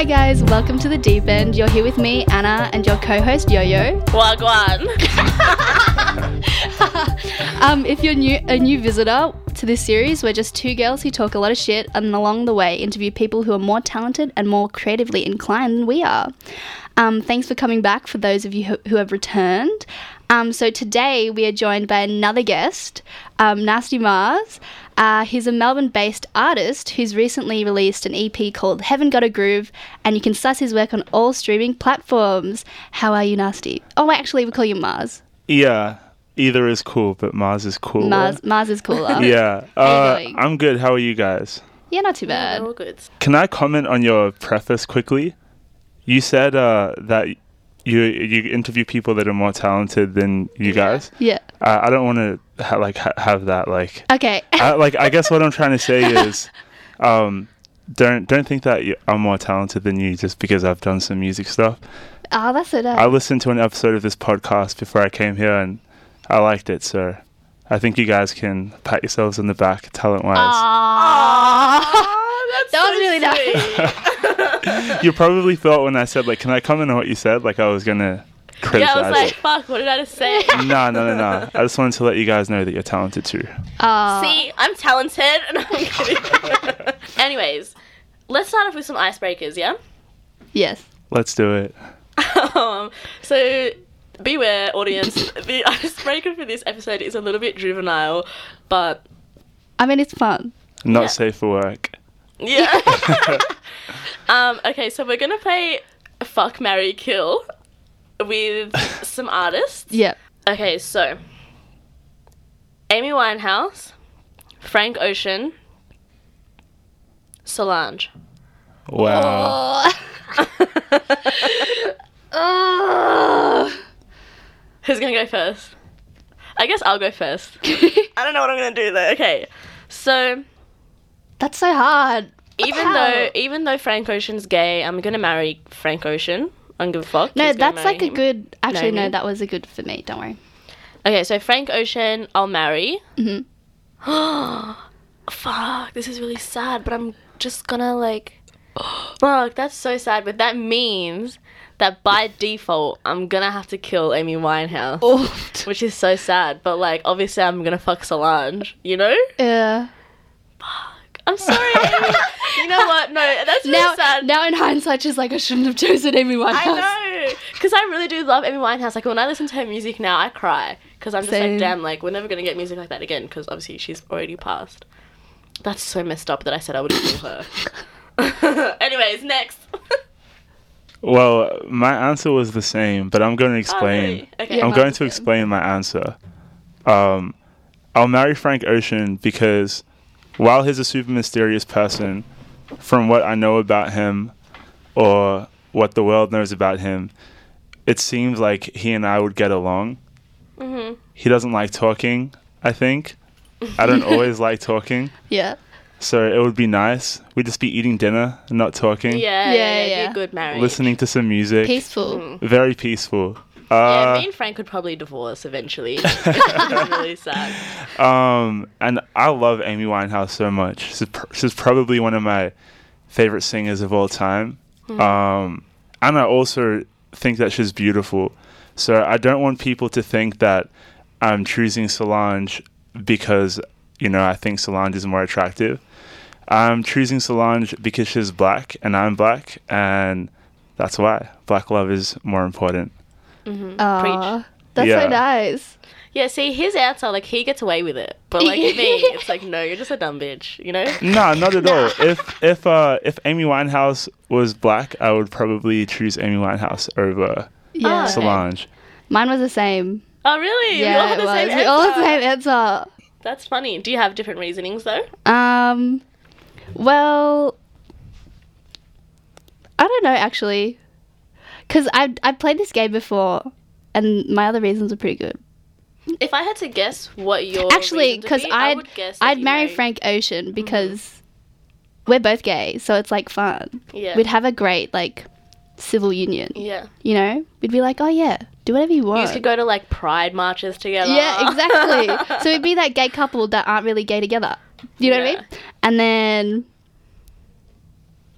Hi guys, welcome to the Deep End. You're here with me, Anna, and your co-host Yo-Yo. Wagwan. Um, if you're new, a new visitor to this series, we're just two girls who talk a lot of shit and along the way interview people who are more talented and more creatively inclined than we are. Um, thanks for coming back for those of you who, who have returned. Um, so today we are joined by another guest, um, Nasty Mars. Uh, he's a Melbourne based artist who's recently released an EP called Heaven Got a Groove, and you can suss his work on all streaming platforms. How are you, Nasty? Oh, actually, we call you Mars. Yeah, either is cool, but Mars is cooler. Mars, Mars is cooler. Yeah, uh. I'm good. How are you guys? Yeah, not too Yeah, bad. all good. Can I comment on your preface quickly? You said uh, that you you interview people that are more talented than you Yeah. guys. Yeah. Uh, I don't want to ha- like ha- have that like. Okay. I, like I guess what I'm trying to say is, um, don't don't think that you, I'm more talented than you just because I've done some music stuff. oh, that's so nice. I listened to an episode of this podcast before I came here and I liked it, so I think you guys can pat yourselves on the back talent wise. That's That was so really nice. you probably thought when I said like, "Can I comment on what you said?" Like I was gonna criticize yeah, I was like, it. fuck, what did I just say? No, no, no, no. I just wanted to let you guys know that you're talented too. Aw. See, I'm talented. And I'm kidding. Anyways, let's start off with some icebreakers, yeah? Yes. Let's do it. um, so beware, audience. The icebreaker for this episode is a little bit juvenile, but I mean, it's fun. Not Yeah. safe for work. Yeah. um, okay, so we're gonna play Fuck Marry Kill with some artists. Yeah. Okay, so Amy Winehouse, Frank Ocean, Solange. Wow. Oh. Who's gonna go first? I guess I'll go first. I don't know what I'm gonna do though. Okay, so That's so hard. even though even though Frank Ocean's gay, I'm gonna marry Frank Ocean. I don't give a fuck. No, He's gonna that's marry like a him. good. Actually, no, that was a good for me. Don't worry. Okay, so Frank Ocean, I'll marry. Mhm. Fuck, this is really sad, but I'm just gonna like. Fuck, that's so sad, but that means that by default, I'm gonna have to kill Amy Winehouse. Which is so sad, but like, obviously, I'm gonna fuck Solange, you know? Yeah. I'm sorry, Amy. you know what? No, that's really Now, sad. now in hindsight, she's like, I shouldn't have chosen Amy Winehouse. I know, because I really do love Amy Winehouse. Like when I listen to her music now, I cry because I'm just Same. like, damn, like we're never gonna get music like that again. Because obviously she's already passed. That's so messed up that I said I would kill her. Anyways, next. Well, my answer was the same, but I'm going to explain. Oh, really? Okay. Yeah, I'm going to explain my answer. Um, I'll marry Frank Ocean because while he's a super mysterious person, from what I know about him or what the world knows about him, it seems like he and I would get along. Mhm. He doesn't like talking, I think. I don't always like talking. Yeah. So it would be nice. We'd just be eating dinner and not talking, Yeah, Yeah, yeah, yeah. yeah. Be a good marriage. listening to some music. Peaceful. Mm. Very peaceful. Yeah, Uh, me and Frank would probably divorce eventually. it's really sad. Um, and I love Amy Winehouse so much. She's, pr- she's probably one of my favorite singers of all time. Um, and I also think that she's beautiful. So I don't want people to think that I'm choosing Solange because, you know, I think Solange is more attractive. I'm choosing Solange because she's black and I'm black, and that's why. Black love is more important. Aw, That's Yeah. so nice. Yeah, see, his answer, like, he gets away with it. But, like, me, it's like, no, you're just a dumb bitch, you know? No, not at all. If if uh if Amy Winehouse was black, I would probably choose Amy Winehouse over Yeah. Oh, Solange. Mine was the same. Oh, really? Yeah, we all had the was. same We all had the same answer. That's funny. Do you have different reasonings, though? Um, well, I don't know actually, because I I played this game before, and my other reasons are pretty good. If I had to guess what your Actually, because be, I I'd would guess I'd marry Frank Ocean mm-hmm. because we're both gay, so it's like fun. Yeah. We'd have a great like civil union. yeah. You know, we'd be like, oh yeah, do whatever you You want. guys could go to like pride marches together. Yeah, exactly. so we'd be that gay couple that aren't really gay together. You know what I mean? And then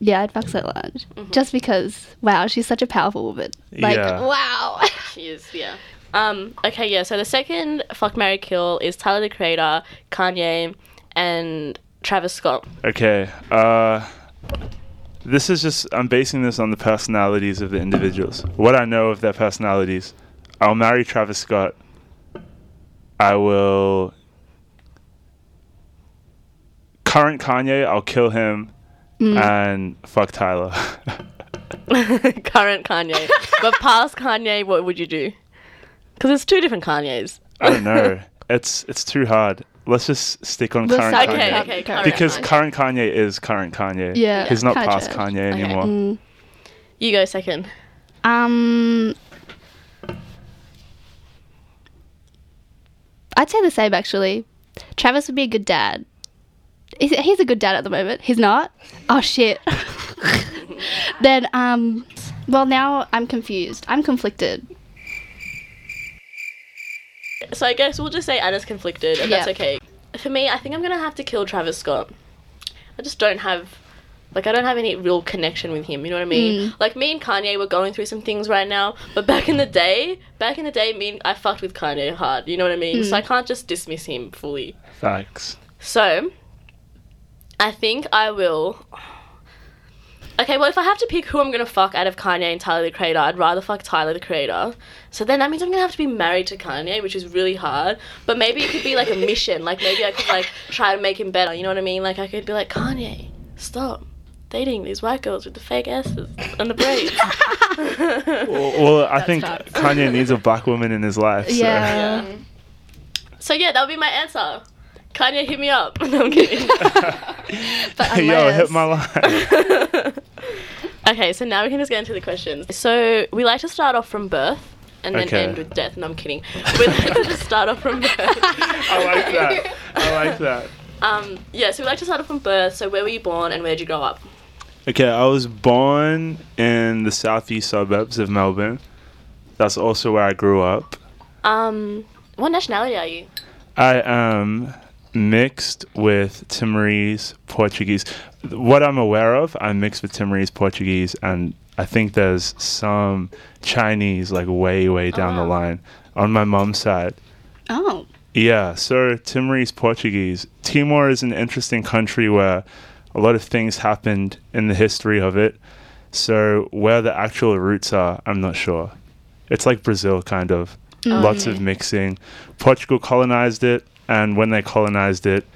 Yeah, I'd fuck Solange. Just because, wow, she's such a powerful woman. Like, Yeah. wow. She is, yeah. Um, okay, yeah, so the second fuck Marry Kill is Tyler the Creator, Kanye, and Travis Scott. Okay. Uh, this is just I'm basing this on the personalities of the individuals. What I know of their personalities. I'll marry Travis Scott. I will. Current Kanye, I'll kill him, and fuck Tyler. Current Kanye. but past Kanye, what would you do? Because there's two different Kanyes. I don't know. It's it's too hard. Let's just stick on We'll current start Kanye. Okay, okay, current Because Kanye. current Kanye is current Kanye. Yeah, He's not kinda past trash. Kanye Okay. anymore. Mm. You go second. Um, I'd say the same actually. Travis would be a good dad. He's, he's a good dad at the moment. He's not. Oh shit. then um, well now I'm confused. I'm conflicted. So I guess we'll just say Anna's conflicted, and that's okay. For me, I think I'm gonna have to kill Travis Scott. I just don't have, like, I don't have any real connection with him. You know what I mean? Mm. Like me and Kanye were going through some things right now, but back in the day, back in the day, me and, I fucked with Kanye hard. You know what I mean? Mm. So I can't just dismiss him fully. Thanks. So, I think I will. Okay, well, if I have to pick who I'm gonna fuck out of Kanye and Tyler the Creator, I'd rather fuck Tyler the Creator. So then that means I'm gonna have to be married to Kanye, which is really hard. But maybe it could be like a mission. Like maybe I could like try to make him better. You know what I mean? Like I could be like Kanye, stop dating these white girls with the fake asses and the braids. Well, well I That's think facts. Kanye needs a black woman in his life. So. Yeah. Yeah. So yeah, that would be my answer. Kanye, hit me up. No, I'm kidding. But Yo, hit my line. Okay, so now we can just get into the questions. So we like to start off from birth and then Okay. end with death. No, I'm kidding. We like to just start off from birth. I like that. I like that. Um, yeah, so we like to start off from birth. So where were you born and where did you grow up? Okay, I was born in the southeast suburbs of Melbourne. That's also where I grew up. Um, what nationality are you? I am mixed with Timorese, Portuguese. What I'm aware of, I'm mixed with Timorese, Portuguese, and I think there's some Chinese, like way, way down the Oh. line on my mom's side. Oh. Yeah, so Timorese Portuguese. Timor is an interesting country where a lot of things happened in the history of it. So where the actual roots are, I'm not sure. It's like Brazil, kind of. Oh, Lots of mixing. Portugal colonized it, and when they colonized it,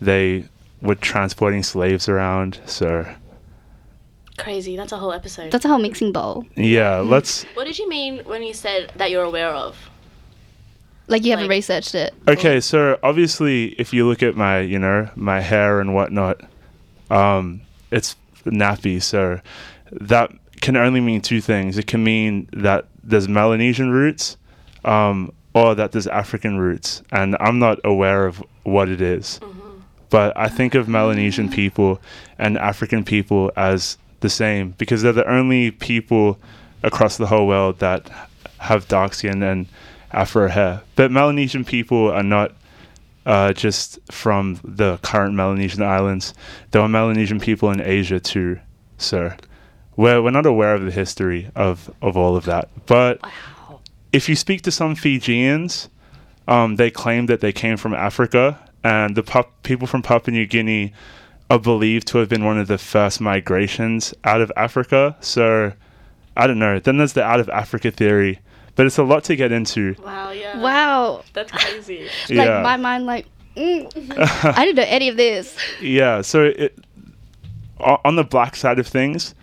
they were transporting slaves around. So Crazy. That's a whole episode. That's a whole mixing bowl. yeah, let's. what did you mean when you said that you're aware of? Like you haven't Like- researched it. Okay, so obviously, if you look at my, you know, my hair and whatnot, um, it's nappy. So that can only mean two things. It can mean that there's Melanesian roots, um, or that there's African roots, and I'm not aware of what it is. But I think of Melanesian people and African people as the same because they're the only people across the whole world that have dark skin and afro hair. But Melanesian people are not uh, just from the current Melanesian islands. There are Melanesian people in Asia too. So we're, we're not aware of the history of, of all of that. But if you speak to some Fijians, um, they claim that they came from Africa, and the Pap- people from Papua New Guinea are believed to have been one of the first migrations out of Africa. So I don't know. Then there's the out of Africa theory, but it's a lot to get into. Wow. Yeah. Wow. That's crazy. Like yeah. my mind, like mm, I didn't know any of this. Yeah, so it on the black side of things,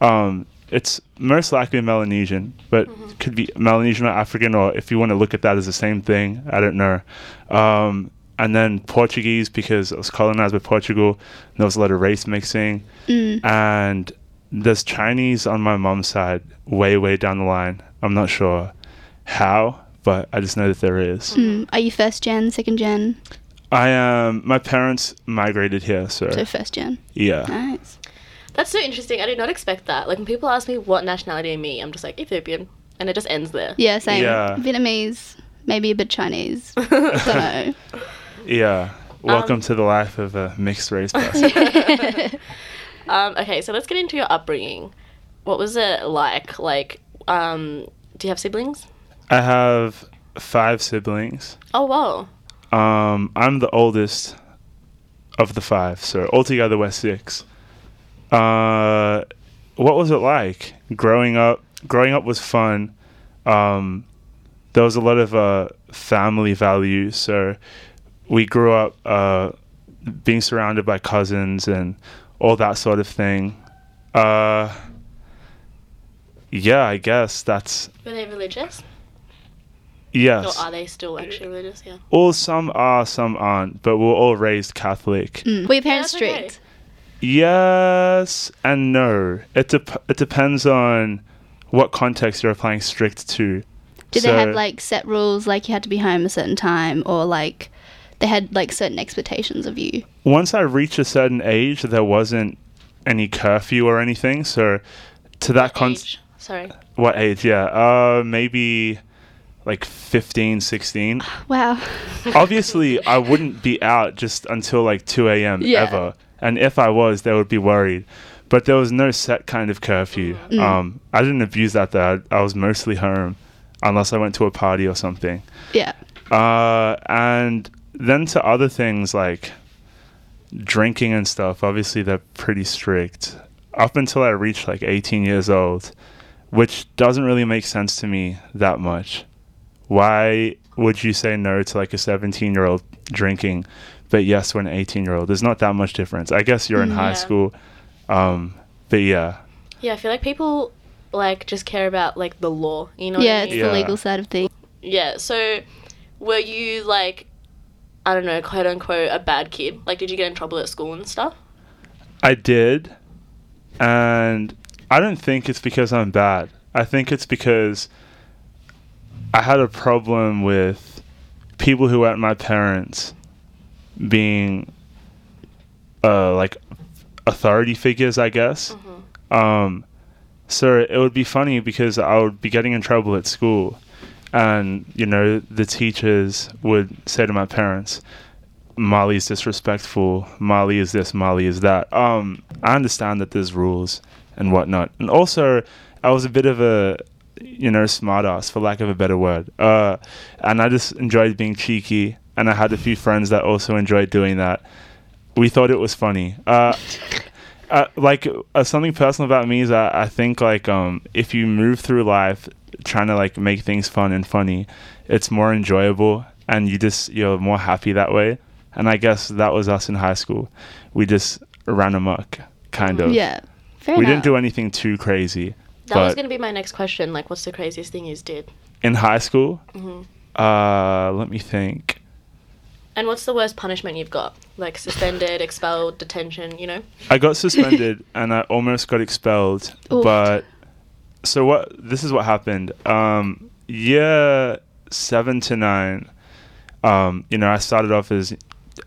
um, it's most likely Melanesian, but it could be Melanesian or African, or if you want to look at that as the same thing, I don't know. Um, and then Portuguese because it was colonized by Portugal. And there was a lot of race mixing, Mm. and there's Chinese on my mom's side, way way down the line. I'm not sure how, but I just know that there is. Mm. Are you first gen, second gen? I am. my parents migrated here, so So first gen. yeah. Nice. That's so interesting. I did not expect that. Like when people ask me what nationality I'm me, I'm just like Ethiopian, and it just ends there. Yeah, same. Yeah. Vietnamese, maybe a bit Chinese. Don't know. Yeah. Welcome Um, to the life of a mixed race person. Um, okay, so let's get into your upbringing. What was it like? Like, um, do you have siblings? I have five siblings. Oh wow. Um, I'm the oldest of the five, so altogether we're six. Uh, what was it like growing up? Growing up was fun. Um, there was a lot of uh, family values, so we grew up uh, being surrounded by cousins and all that sort of thing. Uh, yeah, I guess that's Were they religious? yes. Or are they still actually religious? Yeah. All some are, some aren't, but we're all raised Catholic. Mm. Were your parents that's okay. Yes and no. It dep- it depends on what context you're applying strict to. Did they have like set rules, like you had to be home a certain time, or like they had like certain expectations of you? Once I reached a certain age, there wasn't any curfew or anything. So, to that con, Age. Sorry. what age? Yeah, uh, maybe like 15, 16. Wow. Obviously, I wouldn't be out just until like 2 a.m. Yeah. ever. And if I was, they would be worried. But there was no set kind of curfew. Mm. Um, I didn't abuse that though. I, I was mostly home, unless I went to a party or something. yeah. Uh, and then to other things like drinking and stuff, obviously they're pretty strict. Up until I reached like 18 years old, which doesn't really make sense to me that much. Why would you say no to like a 17 year old drinking, but yes to an 18 year old? There's not that much difference. I guess you're in Mm, high school. Um, but yeah. Yeah, I feel like people like just care about like the law. You know? What yeah, I it's mean? Yeah. the legal side of things. Yeah. So, were you like, I don't know, quote unquote, a bad kid? Like, did you get in trouble at school and stuff? I did, and I don't think it's because I'm bad. I think it's because I had a problem with people who weren't my parents being uh, like authority figures, I guess. Um, so it would be funny because I would be getting in trouble at school, and you know the teachers would say to my parents, "Molly is disrespectful. Molly is this. Molly is that." Um, I understand that there's rules and whatnot, and also I was a bit of a you know smartass for lack of a better word, uh, and I just enjoyed being cheeky, and I had a few friends that also enjoyed doing that. We thought it was funny. Uh, uh, like uh, something personal about me is that I think like um if you move through life trying to like make things fun and funny, it's more enjoyable and you just you're more happy that way. And I guess that was us in high school. We just ran amok, kind of. Yeah. Fair We enough. didn't do anything too crazy. That was gonna be my next question. Like, what's the craziest thing you did? In high school, hmm uh, let me think. And what's the worst punishment you've got? Like suspended, expelled, detention. You know? I got suspended and I almost got expelled. But so what? This is what happened. Um, year seven to nine. Um, you know, I started off as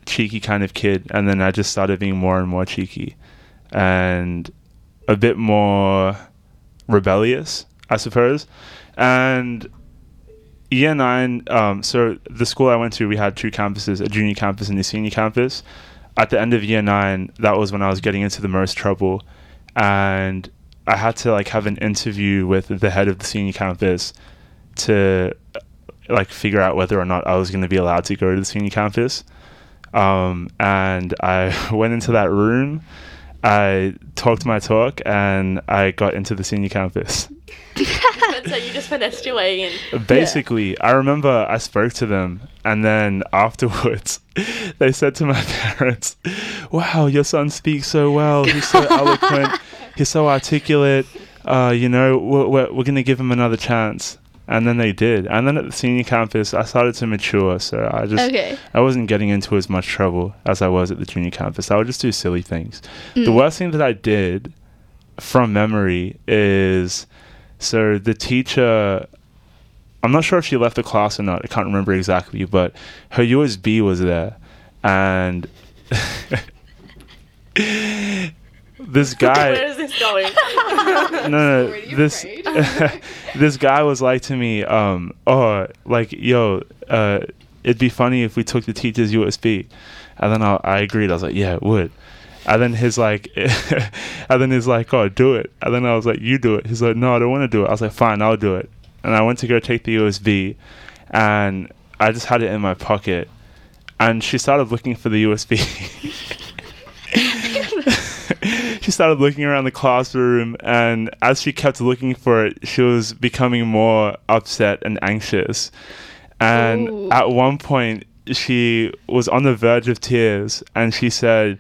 cheeky kind of kid, and then I just started being more and more cheeky, and a bit more rebellious, I suppose. And year nine, um, so the school I went to, we had two campuses, a junior campus and a senior campus. At the end of year nine, that was when I was getting into the most trouble, and I had to like have an interview with the head of the senior campus to like figure out whether or not I was going to be allowed to go to the senior campus. Um, and I went into that room. I talked my talk, and I got into the senior campus. so you just finessed your way in. Basically, I remember I spoke to them, and then afterwards, they said to my parents, "Wow, your son speaks so well. He's so eloquent. He's so articulate. Uh, you know, we're, we're, we're gonna give him another chance." And then they did. And then at the senior campus, I started to mature, so I just Okay. I wasn't getting into as much trouble as I was at the junior campus. I would just do silly things. The Mm. worst thing that I did from memory is so the teacher I'm not sure if she left the class or not. I can't remember exactly, but her USB was there and this guy Where is this going? no, no, Already this this guy was like to me, um, oh, like yo, uh, it'd be funny if we took the teacher's USB, and then I, I agreed. I was like, yeah, it would, And then he's like, and then he's like, oh, do it. And then I was like, you do it. He's like, no, I don't want to do it. I was like, fine, I'll do it. And I went to go take the USB, and I just had it in my pocket. And she started looking for the USB. she started looking around the classroom, and as she kept looking for it, she was becoming more upset and anxious. And Ooh. at one point, she was on the verge of tears, and she said,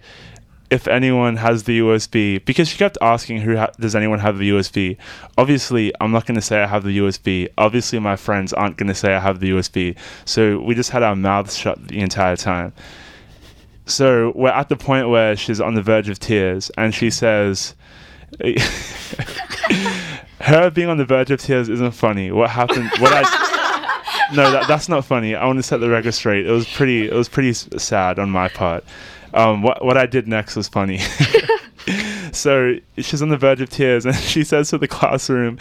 "If anyone has the USB," because she kept asking, "Who ha- does anyone have the USB?" Obviously, I'm not going to say I have the USB. Obviously, my friends aren't going to say I have the USB. So we just had our mouths shut the entire time. So we're at the point where she's on the verge of tears, and she says, "Her being on the verge of tears isn't funny. What happened? What I no, that, that's not funny. I want to set the record straight. It was pretty. It was pretty sad on my part. Um, what what I did next was funny. so she's on the verge of tears, and she says to the classroom,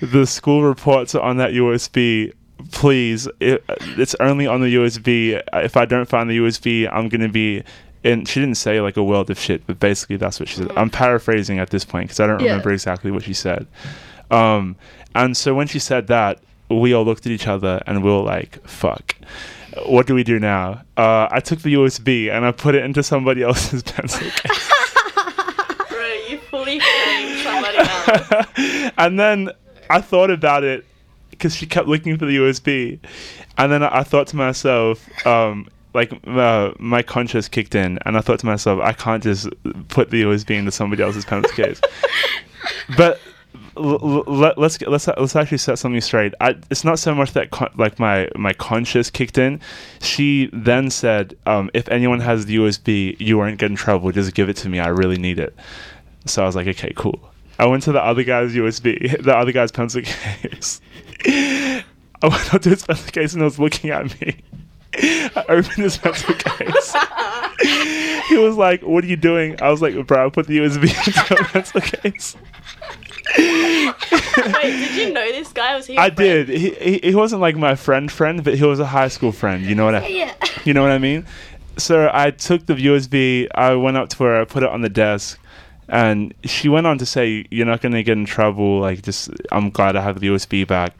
"The school reports are on that USB." Please, it, it's only on the USB. If I don't find the USB, I'm gonna be and She didn't say like a world of shit, but basically that's what she said. I'm paraphrasing at this point because I don't Yeah. remember exactly what she said. Um, and so when she said that, we all looked at each other and we were like, "Fuck." What do we do now? Uh, I took the USB and I put it into somebody else's pencil case. Bro, you fully framed somebody else. and then I thought about it because she kept looking for the USB, and then I, I thought to myself, um, like uh, my conscience kicked in, and I thought to myself, I can't just put the USB into somebody else's pencil case. but l- l- let, let's let's let's actually set something straight. I, it's not so much that con- like my my conscience kicked in. She then said, um, "If anyone has the USB, you won't get in trouble. Just give it to me. I really need it." So I was like, "Okay, cool." I went to the other guy's USB, the other guy's pencil case. I went up to his pencil case and he was looking at me. I opened his pencil case. he was like, "What are you doing?" I was like, "Bro, I put the USB into a pencil case." Wait, did you know this guy? Was he? your I friend? did. He, he he wasn't like my friend friend, but he was a high school friend. You know what I Yeah. you know what I mean? So I took the USB, I went up to her, I put it on the desk, and she went on to say, You're not gonna get in trouble, like just I'm glad I have the USB back.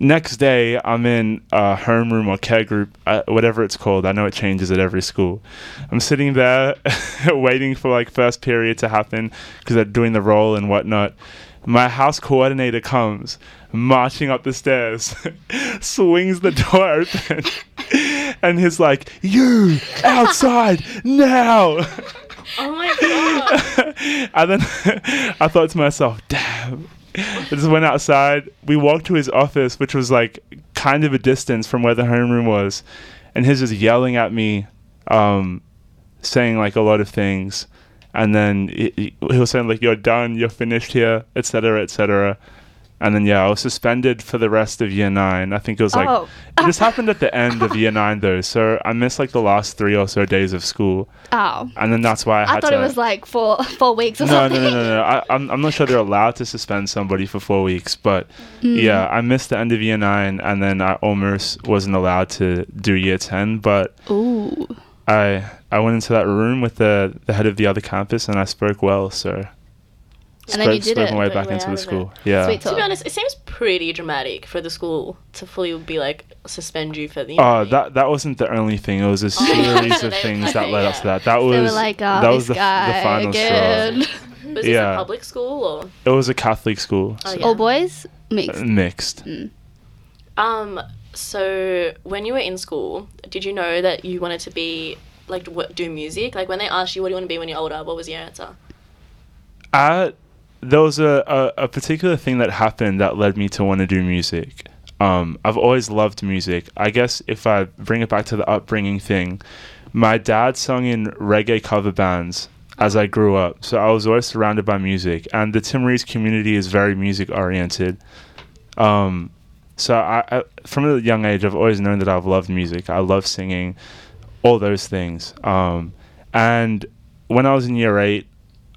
Next day, I'm in a homeroom or care group, uh, whatever it's called. I know it changes at every school. I'm sitting there waiting for like first period to happen because they're doing the roll and whatnot. My house coordinator comes marching up the stairs, swings the door open, and he's like, You outside now! Oh my god. and then I thought to myself, damn. I just went outside. We walked to his office, which was like kind of a distance from where the homeroom was. And he's just yelling at me, um, saying like a lot of things. And then he, he he was saying like, you're done, you're finished here, etc., etc. And then yeah, I was suspended for the rest of year nine. I think it was like Oh. it just happened at the end of year nine though, so I missed like the last three or so days of school, Oh. and then that's why I, I had thought to. it was like four four weeks or no, something. no, no, no, no. I, I'm, I'm not sure they're allowed to suspend somebody for four weeks, but Mm. yeah, I missed the end of year nine, and then I almost wasn't allowed to do year ten. But Ooh. I I went into that room with the the head of the other campus, and I spoke well, so. And then you did spoke it. my way back way into the school. it. Yeah. Sweet To be honest, it seems pretty dramatic for the school to fully be like suspend you for the. Oh, evening. that that wasn't the only thing. It was a Oh, series of things that okay, led up to that. That was like, oh, that was the, guy the final again. straw. Was this yeah. a public school or? It was a Catholic school, Oh, yeah. All boys uh, mixed. mixed. Um. So when you were in school, did you know that you wanted to be like do music? Like when they asked you what do you want to be when you're older, what was your answer? I there was a, a, a particular thing that happened that led me to want to do music. Um, I've always loved music. I guess if I bring it back to the upbringing thing, my dad sung in reggae cover bands as I grew up, so I was always surrounded by music. And the Timorese community is very music oriented. Um, so I, I, from a young age, I've always known that I've loved music. I love singing, all those things. Um, and when I was in year eight,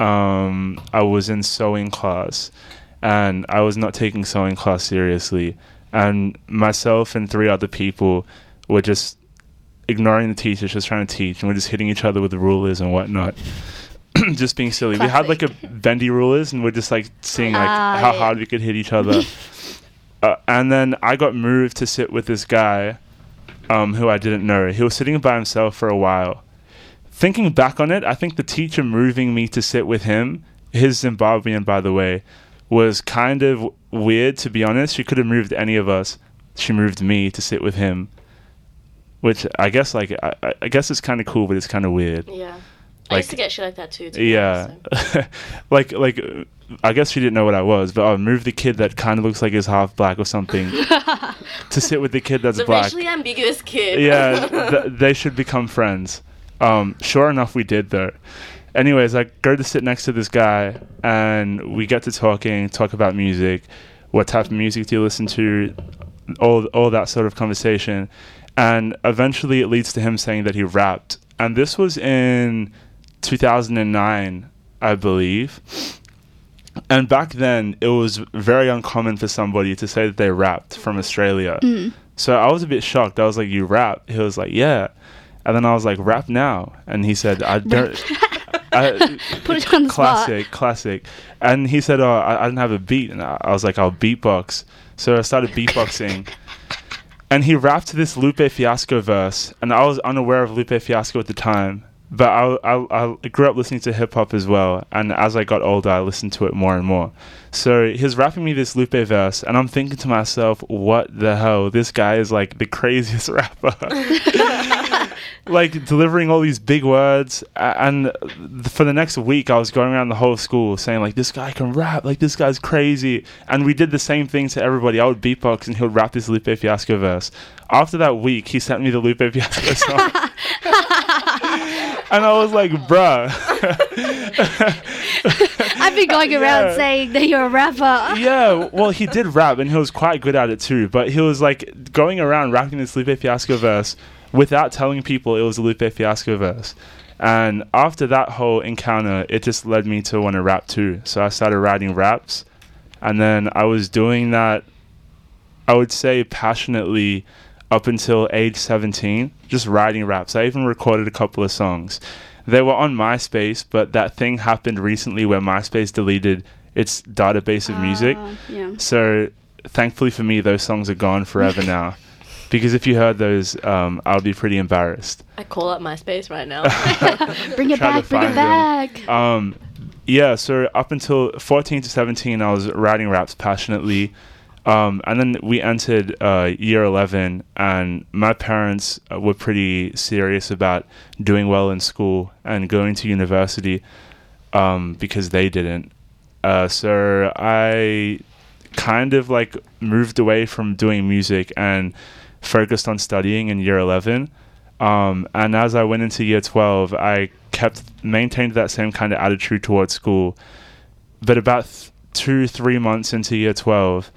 um, I was in sewing class, and I was not taking sewing class seriously. And myself and three other people were just ignoring the teachers, just trying to teach, and we're just hitting each other with the rulers and whatnot. just being silly. We had like a bendy rulers, and we're just like seeing like Ah, how yeah. hard we could hit each other. uh, and then I got moved to sit with this guy, um, who I didn't know. He was sitting by himself for a while. Thinking back on it, I think the teacher moving me to sit with him, his Zimbabwean by the way, was kind of weird to be honest. She could have moved any of us. She moved me to sit with him, which I guess like I, I- I guess it's kind of cool, but it's kind of weird. Yeah. I Like- used to get shit like that too. to Yeah, honest, so. like like I guess she didn't know what I was, but I'll move the kid that kind of looks like he's half black or something to sit with the kid that's The black. racially ambiguous kid. Yeah, th- they should become friends. Um, sure enough, we did though. Anyways, I go to sit next to this guy, and we get to talking, talk about music. What type of music do you listen to? All all that sort of conversation, and eventually it leads to him saying that he rapped. And this was in 2009, I believe. And back then, it was very uncommon for somebody to say that they rapped from Australia. So I was a bit shocked. I was like, "You rap?" He was like, "Yeah," and then I was like, "Rap now," and he said, "I don't." I, Put it on the spot. classic, classic. And he said, "Oh, I, I didn't have a beat," and I, I was like, "I'll beatbox." So I started beatboxing, and he rapped this Lupe Fiasco verse, and I was unaware of Lupe Fiasco at the time. But I, I, I grew up listening to hip hop as well, and as I got older, I listened to it more and more. So he's rapping me this Lupe verse, and I'm thinking to myself, "What the hell? This guy is like the craziest rapper." Like delivering all these big words and for the next week i was going around the whole school saying like this guy can rap like this guy's crazy and we did the same thing to everybody i would beatbox and he would rap this lupe fiasco verse after that week he sent me the lupe fiasco song and i was like bruh I've been going around Yeah. saying that you're a rapper. yeah, well, he did rap and he was quite good at it too. But he was like going around rapping this Lupe Fiasco verse without telling people it was a Lupe Fiasco verse. And after that whole encounter, it just led me to want to rap too. So I started writing raps. And then I was doing that, I would say passionately up until age 17, just writing raps. I even recorded a couple of songs. They were on MySpace, but that thing happened recently where MySpace deleted its database of music. Ah, yeah. So thankfully for me, those songs are gone forever now. Because if you heard those, um, I would be pretty embarrassed. I call up MySpace right now. Bring it Try back, bring it back. Um, yeah, so up until 14 to 17, I was writing raps passionately. Um, and then we entered uh, year 11, and my parents uh, were pretty serious about doing well in school and going to university um, because they didn't. Uh, so I kind of like moved away from doing music and focused on studying in year 11. Um, and as I went into year 12, I kept maintained that same kind of attitude towards school. But about th- two, three months into year 12,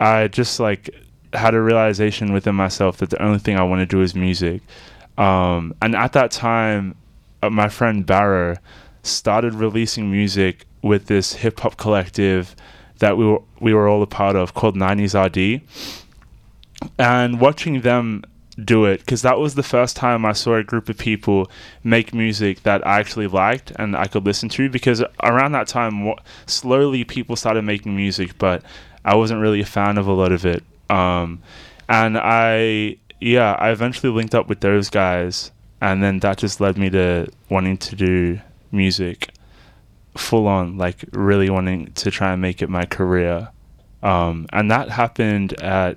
I just like had a realization within myself that the only thing I want to do is music. Um, and at that time, uh, my friend Barrow started releasing music with this hip hop collective that we were we were all a part of called 90s RD. And watching them do it because that was the first time I saw a group of people make music that I actually liked and I could listen to because around that time slowly people started making music but I wasn't really a fan of a lot of it. Um, and I yeah I eventually linked up with those guys and then that just led me to wanting to do music full on like really wanting to try and make it my career. Um, and that happened at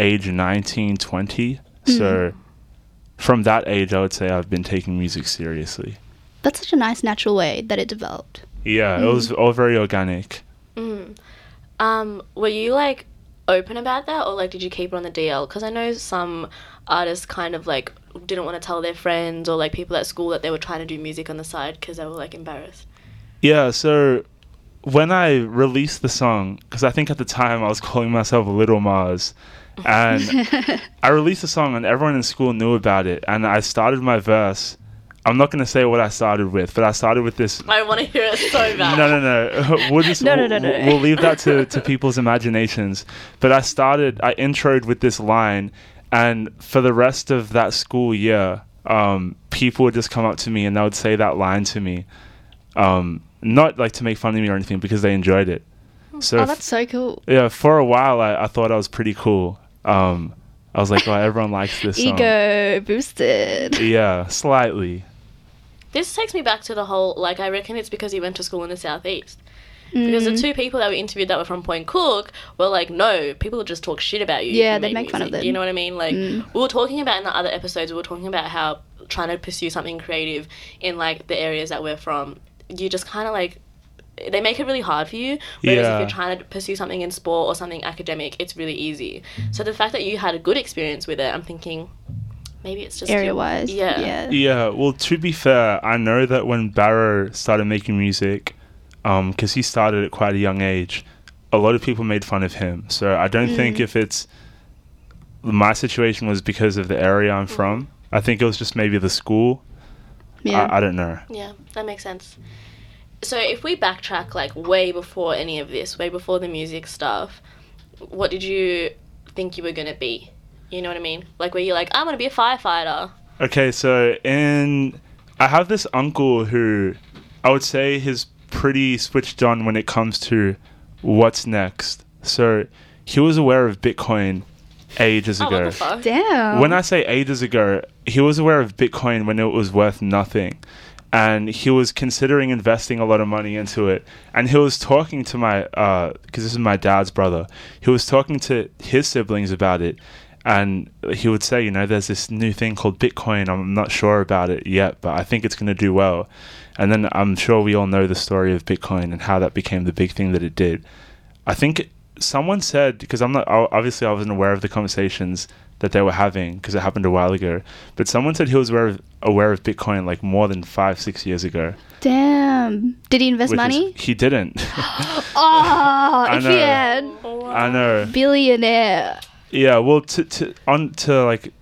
age 19 20 so from that age i would say i've been taking music seriously That's such a nice natural way that it developed. yeah it was all very organic Mm. Um, were you like open about that, or like did you keep it on the DL? Because I know some artists kind of like didn't want to tell their friends or like people at school that they were trying to do music on the side because they were like embarrassed. yeah so when i released the song because i think at the time i was calling myself little mars and i released the song and everyone in school knew about it and i started my verse i'm not going to say what i started with but i started with this I want to hear it so bad. No, no, no. We'll just No, no, we'll, no, no. we'll- we'll leave that to, to people's imaginations. But I started, I introed with this line, and for the rest of that school year, um, people would just come up to me and they would say that line to me. Um, not like to make fun of me or anything because they enjoyed it. So Oh, f- that's so cool. yeah, for a while I, I thought I was pretty cool. Um, I was like, oh, everyone likes this song. Ego boosted. Yeah, slightly. This takes me back to the whole like I reckon it's because he went to school in the southeast. Because Mm. the two people that we interviewed that were from Point Cook were like, no, people just talk shit about you. Yeah, you they make fun of music." them. You know what I mean? Like Mm. we were talking about in the other episodes, we were talking about how trying to pursue something creative in like the areas that we're from, you just kind of like they make it really hard for you. Whereas Yeah. if you're trying to pursue something in sport or something academic, it's really easy. So the fact that you had a good experience with it, I'm thinking maybe it's just Area wise. Yeah. Yeah. Yeah, well, to be fair, I know that when Barrow started making music, because he started at quite a young age, a lot of people made fun of him. So I don't think Mm. if it's my situation was because of the area I'm from. I think it was just maybe the school. Yeah. I, I don't know. Yeah, that makes sense. So if we backtrack like way before any of this, way before the music stuff, what did you think you were gonna be? You know what I mean? Like were you're like, I'm gonna be a firefighter? Okay, so in I have this uncle who I would say is pretty switched on when it comes to what's next. So he was aware of Bitcoin ages Oh, ago. what the fuck? Damn. When I say ages ago, he was aware of Bitcoin when it was worth nothing. And he was considering investing a lot of money into it. And he was talking to my, uh, because this is my dad's brother, he was talking to his siblings about it. And he would say, you know, there's this new thing called Bitcoin. I'm not sure about it yet, but I think it's going to do well. And then I'm sure we all know the story of Bitcoin and how that became the big thing that it did. I think someone said because I'm not obviously I wasn't aware of the conversations that they were having because it happened a while ago. But someone said he was aware of, aware of Bitcoin like more than five six years ago. Damn. Did he invest which is- money? he didn't. Oh, if he had I know. billionaire. Yeah. Well, to to on to like.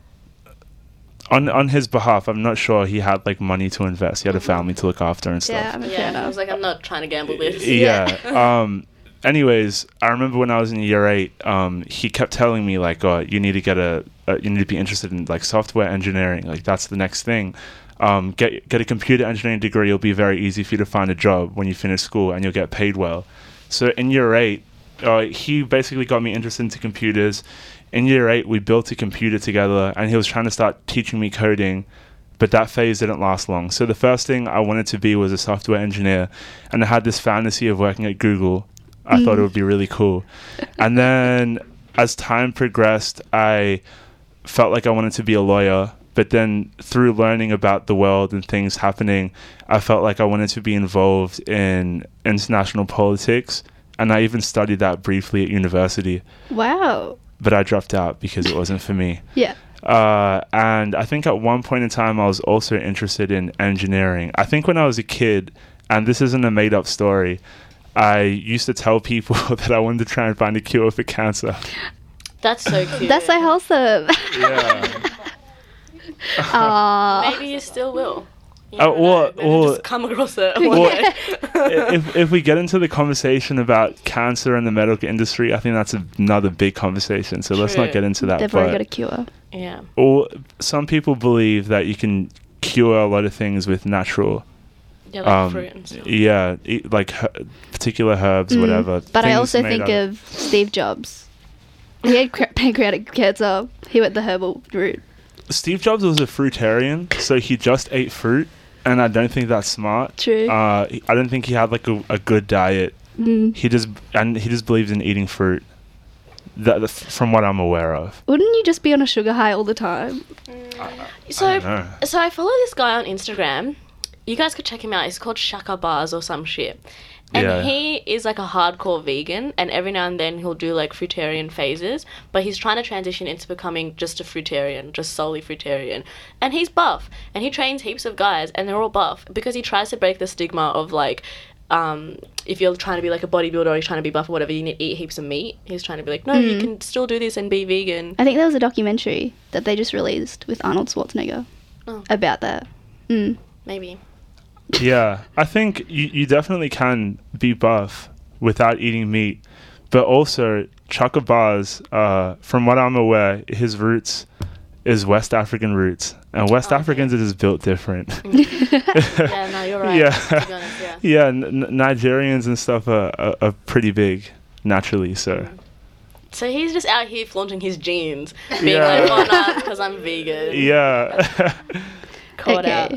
On, on his behalf, I'm not sure he had like money to invest. He had a family to look after and stuff. Yeah, I'm a Yeah, I was like, I'm not trying to gamble this. yeah. um anyways i remember when i was in year eight um he kept telling me like oh you need to get a, you need to be interested in like software engineering. Like that's the next thing. Um get get a computer engineering degree. It'll be very easy for you to find a job when you finish school and you'll get paid well. So in year eight uh, he basically got me interested into computers. In year eight we built a computer together and he was trying to start teaching me coding but that phase didn't last long. So the first thing I wanted to be was a software engineer, and I had this fantasy of working at Google. I thought it would be really cool. And then as time progressed, I felt like I wanted to be a lawyer. But then through learning about the world and things happening, I felt like I wanted to be involved in international politics. And I even studied that briefly at university, Wow. but I dropped out because it wasn't for me. Yeah. Uh, and I think at one point in time, I was also interested in engineering. I think when I was a kid, and this isn't a made up story, I used to tell people that I wanted to try and find a cure for cancer. That's so cute. That's so wholesome. Yeah. Aww. Maybe you still will. You uh, never well- know. Maybe well- just come across it one Well- if, if we get into the conversation about cancer and the medical industry, I think that's another big conversation. So let's not get into that. They've already got a cure. yeah. or some people believe that you can cure a lot of things with natural Yeah, like um, fruit and stuff. yeah eat, like her- particular herbs Mm. whatever But I also think out of Steve Jobs. He had cra- pancreatic cancer. He went the herbal route. steve jobs was a fruitarian so he just ate fruit and i don't think that's smart True. uh, i don't think he had like a, a good diet Mm. he just and he just believes in eating fruit that, that- from what i'm aware of Wouldn't you just be on a sugar high all the time? So, I don't know. so I follow this guy on Instagram. You guys could check him out. He's called Chaka Bars or some shit. And Yeah. he is like a hardcore vegan, and every now and then he'll do like fruitarian phases. But he's trying to transition into becoming just a fruitarian, just solely fruitarian. And he's buff, and he trains heaps of guys, and they're all buff because he tries to break the stigma of like, um, if you're trying to be like a bodybuilder or you're trying to be buff or whatever, you need to eat heaps of meat. He's trying to be like, no, you Mhm. can still do this and be vegan. I think there was a documentary that they just released with Arnold Schwarzenegger Oh. about that. Mm. Maybe. Yeah i think you, you definitely can be buff without eating meat but also chaka bars uh, from what i'm aware his roots is west african roots and west Oh, africans are just built different yeah, no, you're right. Yeah. Honest, yeah. yeah, n- n- Nigerians and stuff are, are, are pretty big naturally. So So he's just out here flaunting his genes, being Yeah. like, "Oh no, because I'm vegan." yeah, Caught Okay. out.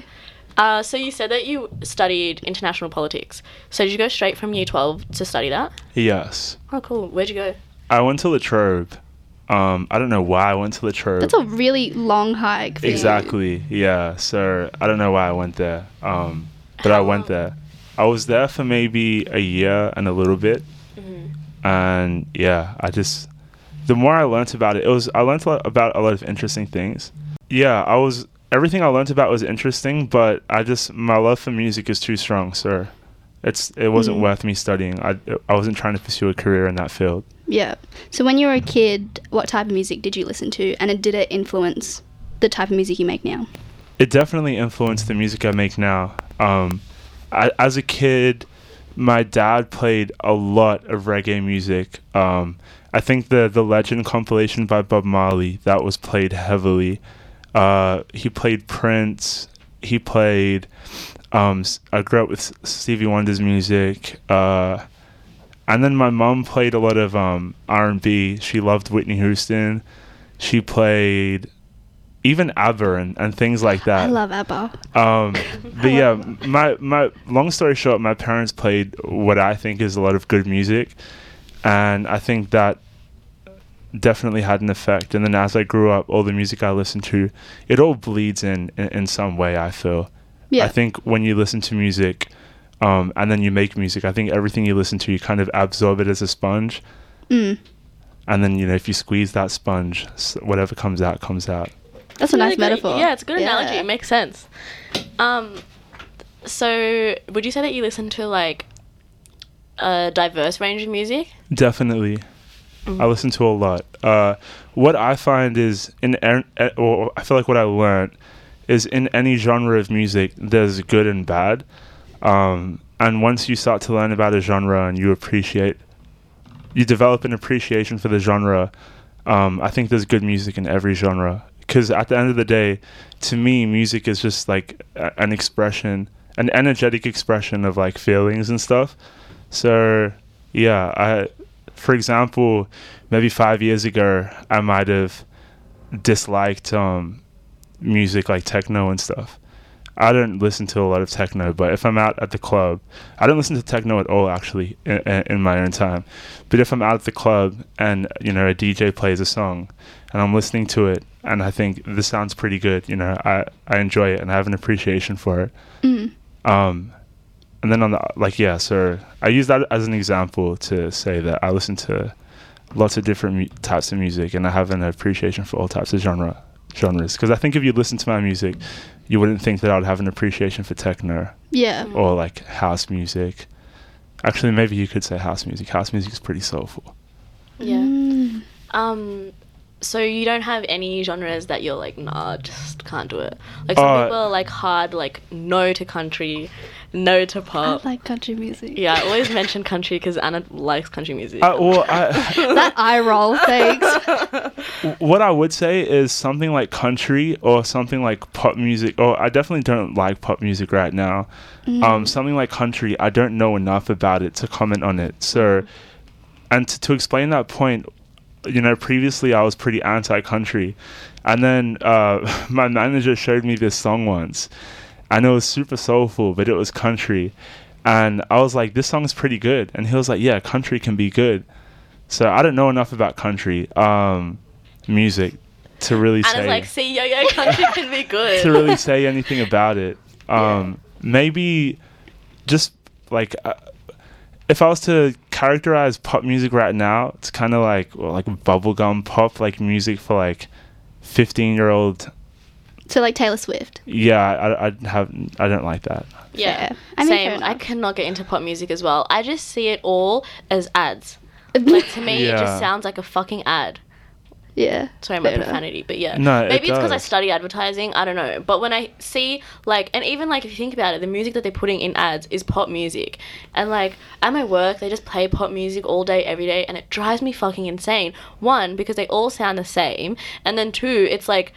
Uh, so you said that you studied international politics. So did you go straight from year twelve to study that? yes. Oh, cool. Where'd you go? I went to La Trobe. Um, I don't know why I went to La Trobe. That's a really long hike. For you. Exactly. Yeah. So I don't know why I went there. Um, but I went long? there. I was there for maybe a year and a little bit. Mm-hmm. And yeah, I just the more I learned about it, it was I learned a lot about a lot of interesting things. Yeah, I was everything I learned about was interesting, but I just my love for music is too strong, so it's it wasn't Mm. worth me studying. I I wasn't trying to pursue a career in that field. Yeah. So when you were a kid, what type of music did you listen to, and did it influence the type of music you make now? it definitely influenced the music I make now. Um, I, as a kid, my dad played a lot of reggae music. Um, I think the the Legend compilation by Bob Marley that was played heavily. Uh, he played Prince. He played. Um, I grew up with Stevie Wonder's music. Uh, and then my mom played a lot of um, R&B. She loved Whitney Houston. She played even ABBA and, and things like that. I love ABBA. Um, but yeah, my my long story short, my parents played what I think is a lot of good music, and I think that definitely had an effect. And then as I grew up, all the music I listened to, it all bleeds in in, in some way. I feel. Yeah. I think when you listen to music, um, and then you make music, I think everything you listen to, you kind of absorb it as a sponge. Mm. And then you know, if you squeeze that sponge, whatever comes out comes out. That's a Really nice good- metaphor. Yeah, it's a good analogy. It makes sense. Um, so would you say that you listen to like a diverse range of music? Definitely. I listen to a lot. Uh, what I find is in eh, or I feel like what I learned is in any genre of music, there's good and bad. Um, and once you start to learn about a genre and you appreciate, you develop an appreciation for the genre. Um, I think there's good music in every genre. Because at the end of the day, to me, music is just like a- an expression, an energetic expression of like feelings and stuff. So yeah, I, for example, maybe five years ago, I might have disliked um, music like techno and stuff. I don't listen to a lot of techno, but if I'm out at the club, I don't listen to techno at all actually in, in my own time. But if I'm out at the club and you know a DJ plays a song, and I'm listening to it, and I think this sounds pretty good, you know, I I enjoy it and I have an appreciation for it. Mm. Um, and then on the like, yeah, so I use that as an example to say that I listen to lots of different mu- types of music, and I have an appreciation for all types of genre genres. Because I think if you listen to my music, you wouldn't think that I would have an appreciation for techno Yeah. or like house music. Actually, maybe you could say house music. House music is pretty soulful. Yeah. Mm. Um, so you don't have any genres that you're like, nah, just can't do it. Like some Uh, people are like hard, like no to country, no to pop. I like country music. yeah, I always mention country because Anna likes country music. I, well, I, That eye roll, thanks. what I would say is something like country or something like pop music. Or I definitely don't like pop music right now. Um, something like country, I don't know enough about it to comment on it. So, and to, to explain that point, you know, previously I was pretty anti-country, and then uh, my manager showed me this song once, and it was super soulful, but it was country, and I was like, this song's pretty good, and he was like, yeah, country can be good. So I don't know enough about country um, music to really Anna's say like, see, yo yo, country can be good. to really say anything about it. Um, Maybe just like uh, if I was to characterize pop music right now, it's kind of like well, like bubblegum pop, like music for like fifteen year old. so like Taylor Swift. Yeah, I, I have I don't like that. Yeah, Fair. I mean, same. I cannot get into pop music as well. I just see it all as ads. Like to me, it just sounds like a fucking ad. Yeah. Sorry, my fair enough. profanity, but yeah. No, it maybe it's because I study advertising. I don't know. But when I see like, and even like if you think about it, the music that they're putting in ads is pop music, and like at my work they just play pop music all day, every day, and it drives me fucking insane. One because they all sound the same, and then two, it's like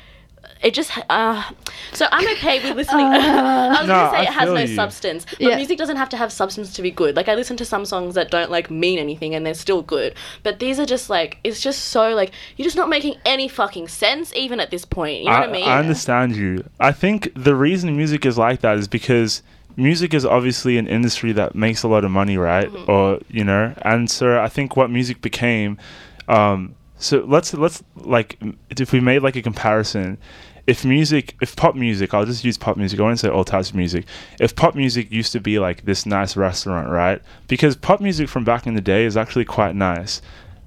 it just uh, so I'm okay with listening. I was No, gonna say I it has no you. substance, but Yeah. music doesn't have to have substance to be good. Like I listen to some songs that don't like mean anything and they're still good, but these are just like it's just so like you're just not making any fucking sense even at this point. You know what I mean? I understand you. I think the reason music is like that is because music is obviously an industry that makes a lot of money, right? Mm-hmm. Or you know, and so I think what music became. Um, so let's let's like if we made like a comparison. If music, if pop music, I'll just use pop music. I won't say all types of music. If pop music used to be like this nice restaurant, right? Because pop music from back in the day is actually quite nice.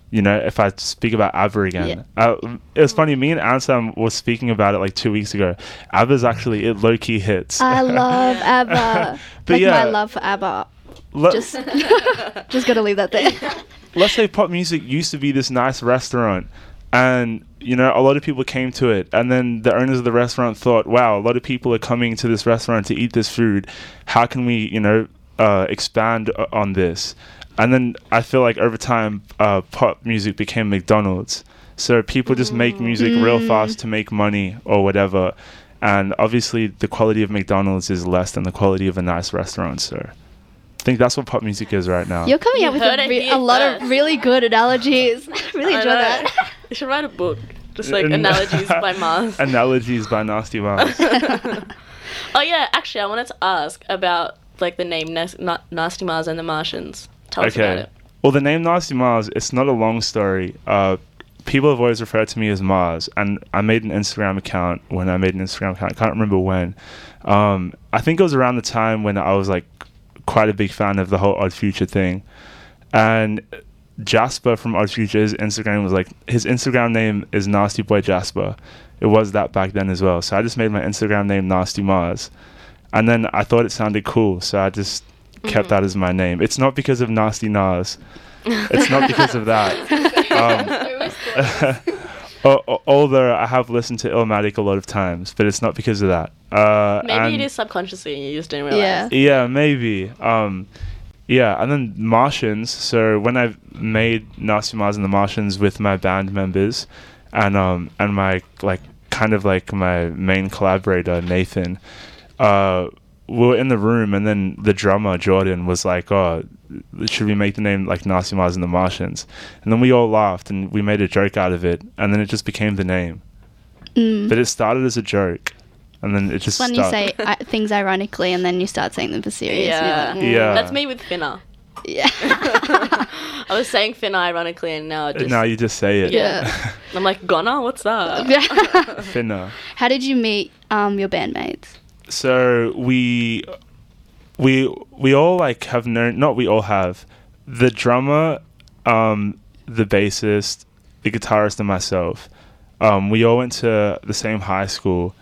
You know, if I speak about ABBA again, uh, it was funny. Me and Ansam was speaking about it like two weeks ago. ABBA's actually it low key hits. I love ABBA. But like yeah. my love for ABBA. Let, Just, just gotta leave that there. let's say pop music used to be this nice restaurant, and you know a lot of people came to it, and then the owners of the restaurant thought, "Wow, a lot of people are coming to this restaurant to eat this food. How can we, you know, uh, expand on this?" And then I feel like over time, uh, pop music became McDonald's. So people just make music real fast to make money or whatever. And obviously, the quality of McDonald's is less than the quality of a nice restaurant. So think that's what pop music is right now. You're coming You up with a, re- a lot of really good analogies. I really enjoy know. that. You should write a book, just like analogies by Mars. Analogies by Nasty Mars. Oh yeah, actually, I wanted to ask about like the name Nas- Na- Nasty Mars and the Martians. Tell us about okay. it. Well, the name Nasty Mars, it's not a long story. Uh, people have always referred to me as Mars, and I made an Instagram account when I made an Instagram account. I can't remember when. Um, I think it was around the time when I was like quite a big fan of the whole Odd Future thing. And Jasper from Odd Future, his Instagram was like, his Instagram name is Nasty Boy Jasper. It was that back then as well. So I just made my Instagram name Nasty Mars. And then I thought it sounded cool, so I just kept that as my name. It's not because of Nasty Nas. It's not because of that. Um, al- al- although I have listened to Illmatic a lot of times, but it's not because of that. Uh, Maybe and- it is subconsciously and you just didn't realize. Yeah. yeah, maybe. Um, yeah, and then Martians. So when I made Nasty Mars and the Martians with my band members, and um, and my like kind of like my main collaborator Nathan, uh, we were in the room, and then the drummer Jordan was like, "Oh, should we make the name like Nasty Mars and the Martians?" And then we all laughed, and we made a joke out of it, and then it just became the name. Mm. But it started as a joke, and then it just when you say uh, things ironically and then you start saying them for serious. Yeah. and you're like, Yeah. That's me with Finna. mm, yeah. I was saying Finna ironically and now it just now you just say it. Yeah. I'm like, Gonna? What's that? Finna. How did you meet um, your bandmates? So we we we all like have known not we all have the drummer um the bassist the guitarist and myself um we all went to the same high school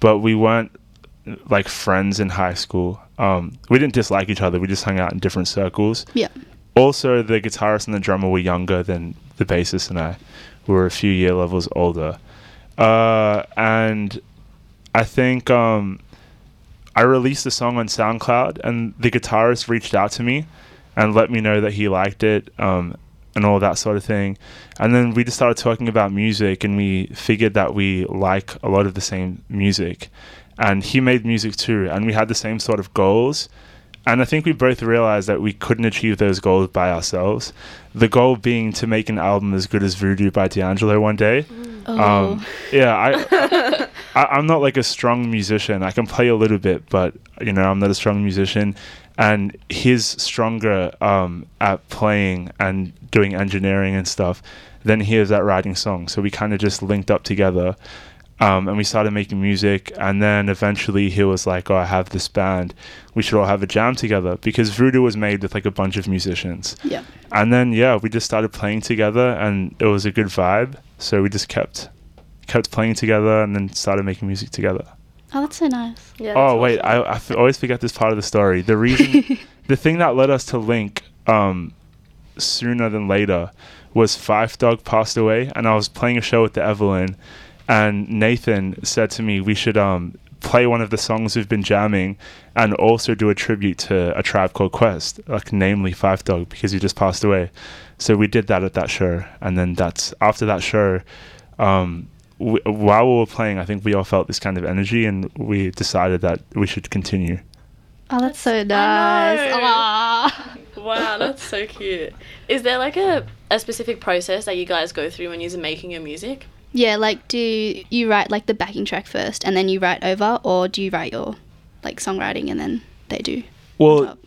but we weren't like friends in high school um we didn't dislike each other we just hung out in different circles Yeah. also the guitarist and the drummer were younger than the bassist and I. We were a few year levels older. Uh, and I think um, I released the song on SoundCloud, and the guitarist reached out to me and let me know that he liked it um, and all that sort of thing. And then we just started talking about music, and we figured that we like a lot of the same music. And he made music too, and we had the same sort of goals. And I think we both realized that we couldn't achieve those goals by ourselves. The goal being to make an album as good as Voodoo by D'Angelo one day. Oh. Um, yeah, I, I, I'm not like a strong musician. I can play a little bit, but you know, I'm not a strong musician. And he's stronger um, at playing and doing engineering and stuff than he is at writing songs. So we kind of just linked up together. Um, and we started making music, and then eventually he was like, "Oh, I have this band. We should all have a jam together." Because Voodoo was made with like a bunch of musicians, yeah. and then yeah, we just started playing together, and it was a good vibe. So we just kept kept playing together, and then started making music together. Oh, that's so nice. Yeah, oh that's wait, awesome. I, I f- always forget this part of the story. The reason, the thing that led us to link um, sooner than later was Phife Dawg passed away, and I was playing a show with the Evelyn, and Nathan said to me we should um, play one of the songs we've been jamming, and also do a tribute to a tribe called Quest, like namely Phife Dawg because he just passed away. So we did that at that show, and then that's after that show. Um, w- while we were playing, I think we all felt this kind of energy, and we decided that we should continue. Oh, that's so nice. Wow, that's so cute. Is there like a, a specific process that you guys go through when you're making your music? Yeah, like do you write like the backing track first and then you write over, or do you write your like songwriting and then they do? Well,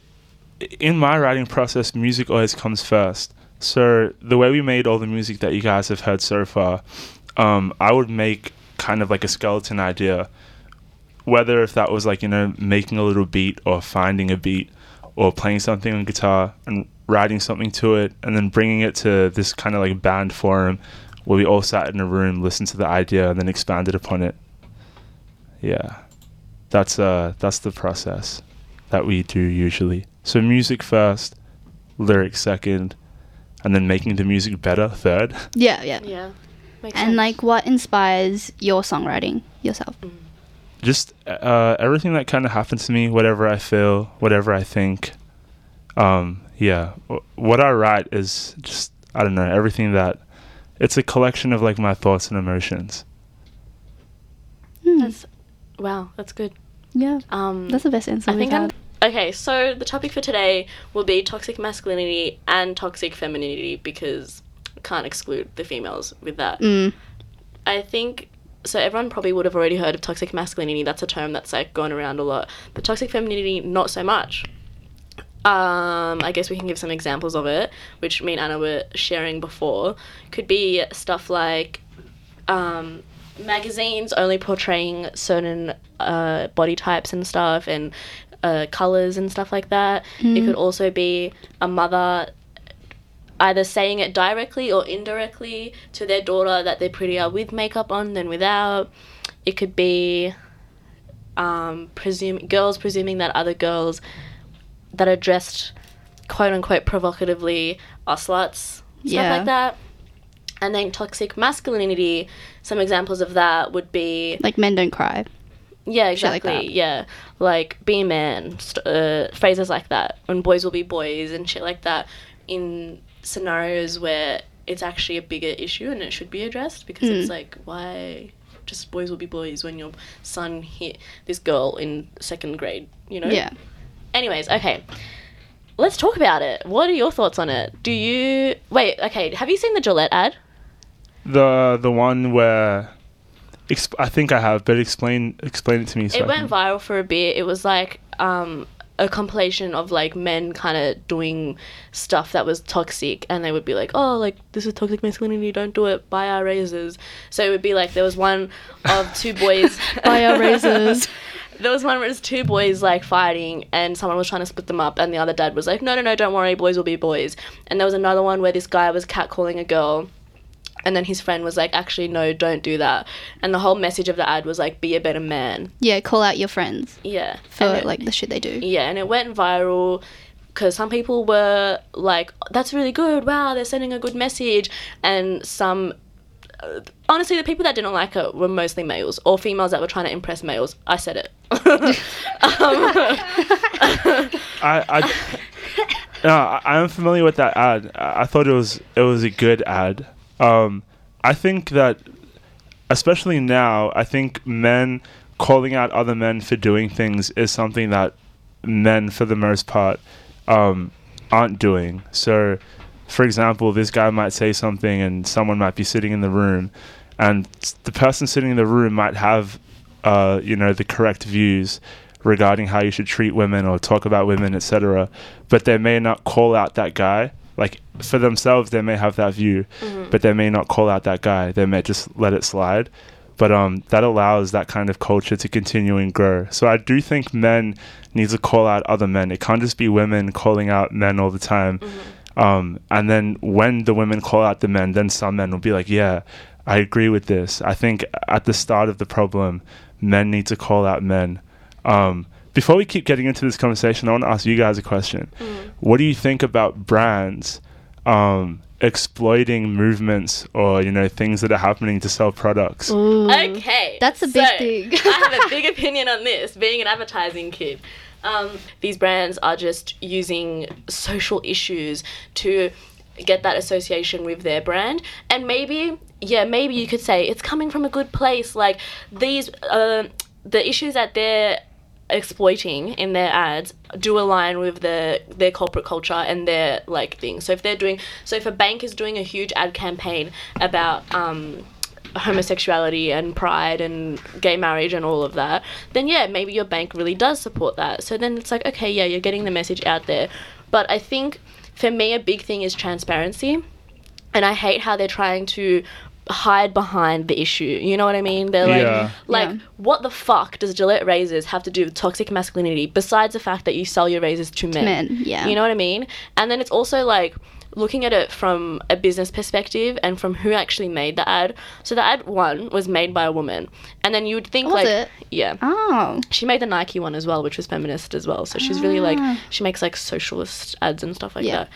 in my writing process, music always comes first. So the way we made all the music that you guys have heard so far, um, I would make kind of like a skeleton idea, whether if that was like you know making a little beat or finding a beat or playing something on guitar and writing something to it and then bringing it to this kind of like band forum where we all sat in a room, listened to the idea, and then expanded upon it. Yeah, that's uh that's the process that we do usually. So music first, lyrics second, and then making the music better third. Yeah, yeah. Yeah. Makes And sense. like, what inspires your songwriting yourself? Just uh, everything that kind of happens to me, whatever I feel, whatever I think. Um, yeah, what I write is just I don't know everything that. It's a collection of like my thoughts and emotions. Hmm. That's wow, that's good. yeah, Um, that's the best answer I we've think I'm okay. So the topic for today will be toxic masculinity and toxic femininity because I can't exclude the females with that. Mm. I think so. Everyone probably would have already heard of toxic masculinity. That's a term that's like going around a lot. But toxic femininity, not so much. Um, I guess we can give some examples of it, which me and Anna were sharing before. Could be stuff like um, magazines only portraying certain uh, body types and stuff, and uh, colors and stuff like that. It could also be a mother either saying it directly or indirectly to their daughter that they're prettier with makeup on than without. It could be um, presume girls presuming that other girls that are dressed quote unquote provocatively are sluts, stuff Yeah. like that. And then toxic masculinity, some examples of that would be Like, men don't cry. yeah, Shit like exactly. yeah, like be a man, st- uh, phrases like that. and boys will be boys and shit like that. In scenarios where it's actually a bigger issue and it should be addressed because it's Mm. like why just boys will be boys when your son hit this girl in second grade. You know. Yeah. Anyways, okay. Let's talk about it. What are your thoughts on it? Do you wait? Okay, have you seen the Gillette ad? The the one where, exp- I think I have, but explain explain it to me. So it went viral for a bit. It was like um, a compilation of like men kind of doing stuff that was toxic, and they would be like, "Oh, like this is toxic masculinity. Don't do it. Buy our razors." So it would be like there was one of two boys. Buy our razors. There was one where it was two boys like fighting, and someone was trying to split them up, and the other dad was like, "No, no, no, don't worry, boys will be boys." And there was another one where this guy was catcalling a girl, and then his friend was like, "Actually, no, don't do that." And the whole message of the ad was like, "Be a better man." yeah, call out your friends Yeah, for it- like the shit they do. yeah, and it went viral because some people were like, "That's really good. Wow, they're sending a good message," and some. Uh, honestly, the people that didn't like it were mostly males or females that were trying to impress males. I said it. um, I, I, no, I I am familiar with that ad. I I thought it was it was a good ad. Um, I think that, especially now, I think men calling out other men for doing things is something that men, for the most part, um, aren't doing. So, for example, this guy might say something, and someone might be sitting in the room, and the person sitting in the room might have, uh, you know, the correct views regarding how you should treat women or talk about women, etc. But they may not call out that guy. Like for themselves, they may have that view, but they may not call out that guy. They may just let it slide. But um, that allows that kind of culture to continue and grow. So I do think men need to call out other men. It can't just be women calling out men all the time. Um, and then when the women call out the men, then some men will be like, "Yeah, I agree with this." I think at the start of the problem, men need to call out men. Um, before we keep getting into this conversation, I want to ask you guys a question. What do you think about brands um, exploiting movements or you know things that are happening to sell products? Ooh. Okay. That's a big so, thing. I have a big opinion on this, being an advertising kid. Um, these brands are just using social issues to get that association with their brand. And maybe yeah, maybe you could say it's coming from a good place. Like these, uh, the issues that they're exploiting in their ads do align with the their corporate culture and their like things. So if they're doing, so if a bank is doing a huge ad campaign about um, homosexuality and pride and gay marriage and all of that, then yeah, maybe your bank really does support that. So then it's like, okay, yeah, you're getting the message out there. But I think for me, a big thing is transparency. And I hate how they're trying to hide behind the issue. You know what I mean? They're like, Yeah. like, Yeah. what the fuck does Gillette razors have to do with toxic masculinity besides the fact that you sell your razors to men? Men, yeah. You know what I mean? And then it's also like looking at it from a business perspective and from who actually made the ad. So the ad one was made by a woman, and then you would think Was like, it? yeah. Oh. She made the Nike one as well, which was feminist as well. So she's really like Ah. she makes like socialist ads and stuff like Yeah. that.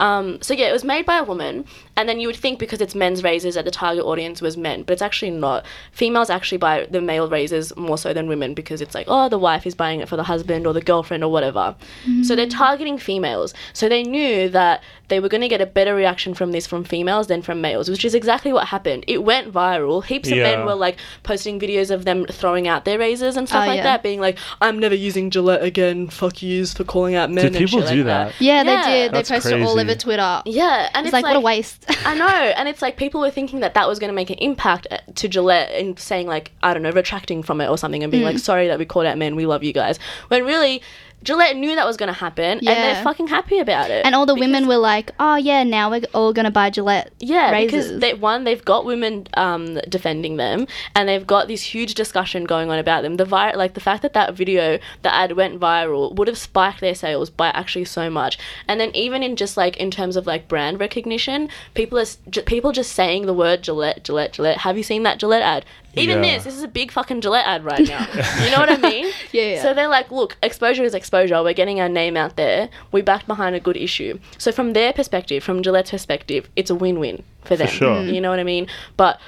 Um, so yeah, it was made by a woman, and then you would think because it's men's razors that the target audience was men, but it's actually not. Females actually buy the male razors more so than women because it's like, oh, the wife is buying it for the husband or the girlfriend or whatever. So they're targeting females. So they knew that they were going to get a better reaction from this from females than from males, which is exactly what happened. It went viral. Heaps of men were like posting videos of them throwing out their razors and stuff Oh, like yeah. that, being like, I'm never using Gillette again. Fuck yous for calling out men. Did and people shit do like that? Yeah, Yeah. they did. They That's posted all crazy. Over Twitter. Yeah, and It's it's, like, what a waste. I know, and it's like people were thinking that that was going to make an impact uh, to Gillette and saying like I don't know, retracting from it or something and being Mm. like, sorry that we called out men, we love you guys. When really, Gillette knew that was going to happen, and they're fucking happy about it. And all the women were like, "Oh yeah, now we're all gonna buy Gillette." Yeah, razors. because they one they've got women um, defending them, and they've got this huge discussion going on about them. The vi- like the fact that that video, the ad went viral, would have spiked their sales by actually so much. And then even in just like in terms of like brand recognition, people are people just saying the word Gillette, Gillette, Gillette. Have you seen that Gillette ad? Even Yeah. this, this is a big fucking Gillette ad right now. you know what I mean? Yeah, yeah. So they're like, look, exposure is exposure. We're getting our name out there. We backed behind a good issue. So from their perspective, from Gillette's perspective, it's a win-win for them. sure. Mm. You know what I mean? But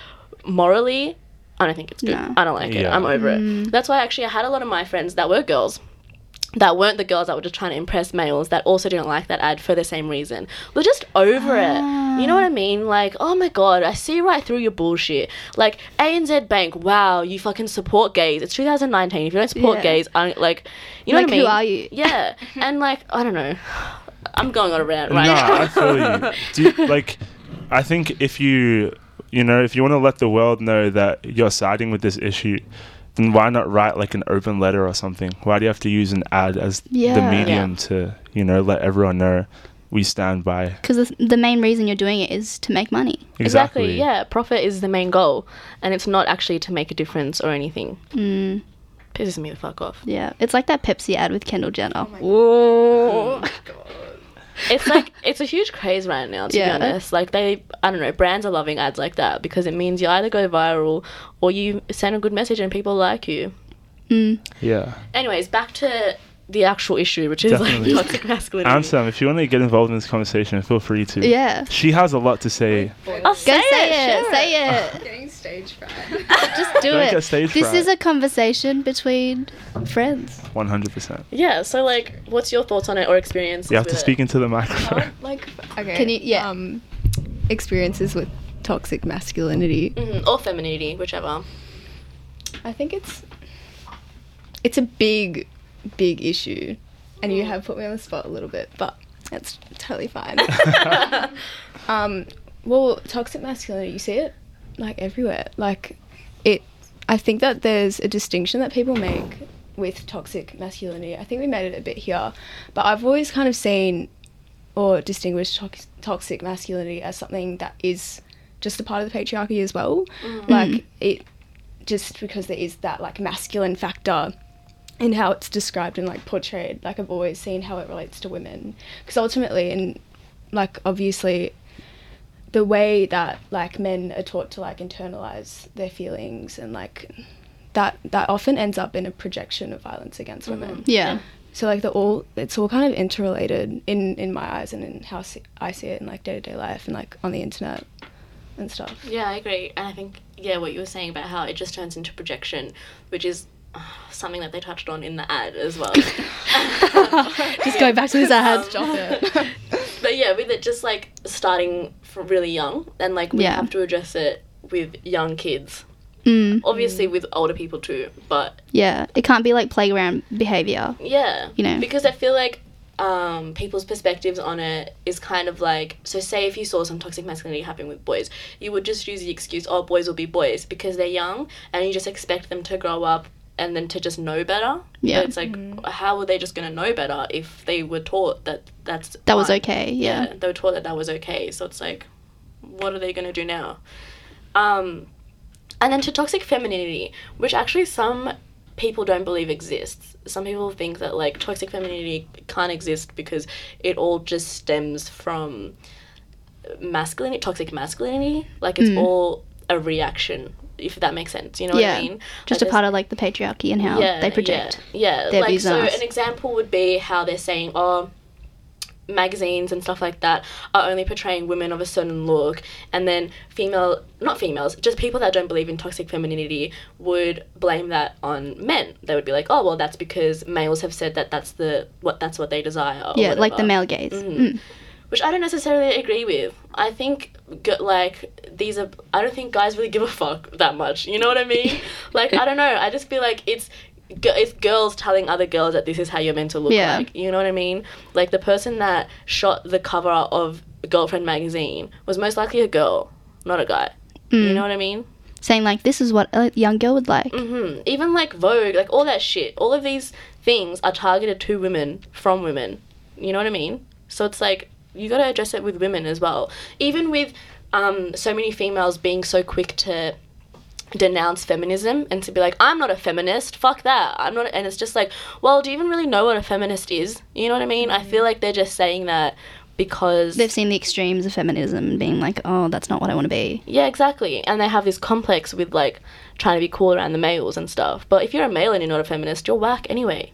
morally, I don't think it's good. No. I don't like it. Yeah. I'm over it. That's why actually I had a lot of my friends that were girls. That weren't the girls that were just trying to impress males that also didn't like that ad for the same reason. We're just over it. You know what I ah. mean? Like, oh my god, I see right through your bullshit. Like, ANZ Bank, wow, you fucking support gays. It's 2019. If you don't support Yeah. gays, I don't, like, you know Like, what I mean? who are you? Yeah. and like, I don't know. I'm going on a rant right no, now. I feel you. Do you. Like, I think if you, you know, if you want to let the world know that you're siding with this issue, then why not write like an open letter or something? Why do you have to use an ad as the Yeah. medium to, you know, let everyone know we stand by? Because the, the main reason you're doing it is to make money. Exactly. Yeah, profit is the main goal, and it's not actually to make a difference or anything. Mm, Pisses me the fuck off. yeah, it's like that Pepsi ad with Kendall Jenner. Whoa. it's like it's a huge craze right now. To Yeah. be honest, like they, I don't know, brands are loving ads like that because it means you either go viral or you send a good message and people like you. Mm. Yeah. Anyways, back to the actual issue, which is Definitely. like toxic masculinity. Ansem, if you want to get involved in this conversation, feel free to. Yeah. She has a lot to say. I'll Go say, say, it. sure. Say it. Getting stage fright. Just do Don't it. get stage this fright. is a conversation between friends. 100%. Yeah. So, like, what's your thoughts on it or experience? You have to speak it? into the microphone. like, okay. Can you- yeah. Um, experiences with toxic masculinity. Mhm, or femininity, whichever. I think it's it's a big, big issue, and you have put me on the spot a little bit, but that's totally fine. um, well, toxic masculinity, you see it like everywhere. Like it, I think that there's a distinction that people make with toxic masculinity. I think we made it a bit here, but I've always kind of seen or distinguish tox- toxic masculinity as something that is just a part of the patriarchy as well. Mm. Like mm. it, just because there is that like masculine factor in how it's described and like portrayed. Like I've always seen how it relates to women, because ultimately, and like obviously, the way that like men are taught to like internalize their feelings and like that that often ends up in a projection of violence against women. Yeah. So like the all it's all kind of interrelated in in my eyes and in how I see it in like day to day life and like on the internet and stuff. Yeah, I agree. And I think, yeah, what you were saying about how it just turns into projection, which is uh, something that they touched on in the ad as well. Just go back to this ad. It. but yeah, with it just like starting from really young, and like we Yeah. have to address it with young kids. Mm, Obviously, with older people too, but yeah, it can't be like playground behavior. yeah, You know. because I feel like um, people's perspectives on it is kind of like so. Say if you saw some toxic masculinity happening with boys, you would just use the excuse, "Oh, boys will be boys," because they're young, and you just expect them to grow up and then to just know better. Yeah. But it's like, how were they just gonna know better if they were taught that that's That was fine? okay. Yeah. they were taught that that was okay. So it's like, what are they gonna do now? Um, and then to toxic femininity, which actually some people don't believe exists. Some people think that like toxic femininity can't exist because it all just stems from masculinity, toxic masculinity. Like it's Mm. all a reaction, if that makes sense. You know Yeah. what I mean? Just Like a part of like the patriarchy and how they project. Yeah, yeah. their like views so an example would be how they're saying, oh, magazines and stuff like that are only portraying women of a certain look, and then female, not females, just people that don't believe in toxic femininity would blame that on men. They would be like, oh, well, that's because males have said that that's the what that's what they desire. Yeah, like the male gaze. Mhm. Mm. which I don't necessarily agree with. I think like these are I don't think guys really give a fuck that much. You know what I mean? like I don't know. I just feel like it's it's girls telling other girls that this is how you're meant to look Yeah. like. You know what I mean? Like the person that shot the cover of Girlfriend magazine was most likely a girl, not a guy. You Mm. know what I mean? Saying like this is what a young girl would like. hmm Even like Vogue, like all that shit, all of these things are targeted to women from women. You know what I mean? So it's like you got to address it with women as well. Even with um, so many females being so quick to denounce feminism and to be like, I'm not a feminist. Fuck that. I'm not. And it's just like, well, do you even really know what a feminist is? You know what I mean? I feel mm. like they're just saying that because They've seen the extremes of feminism and being like, oh, that's not what I want to be. yeah, exactly. And they have this complex with like trying to be cool around the males and stuff. But if you're a male and you're not a feminist, you're whack anyway.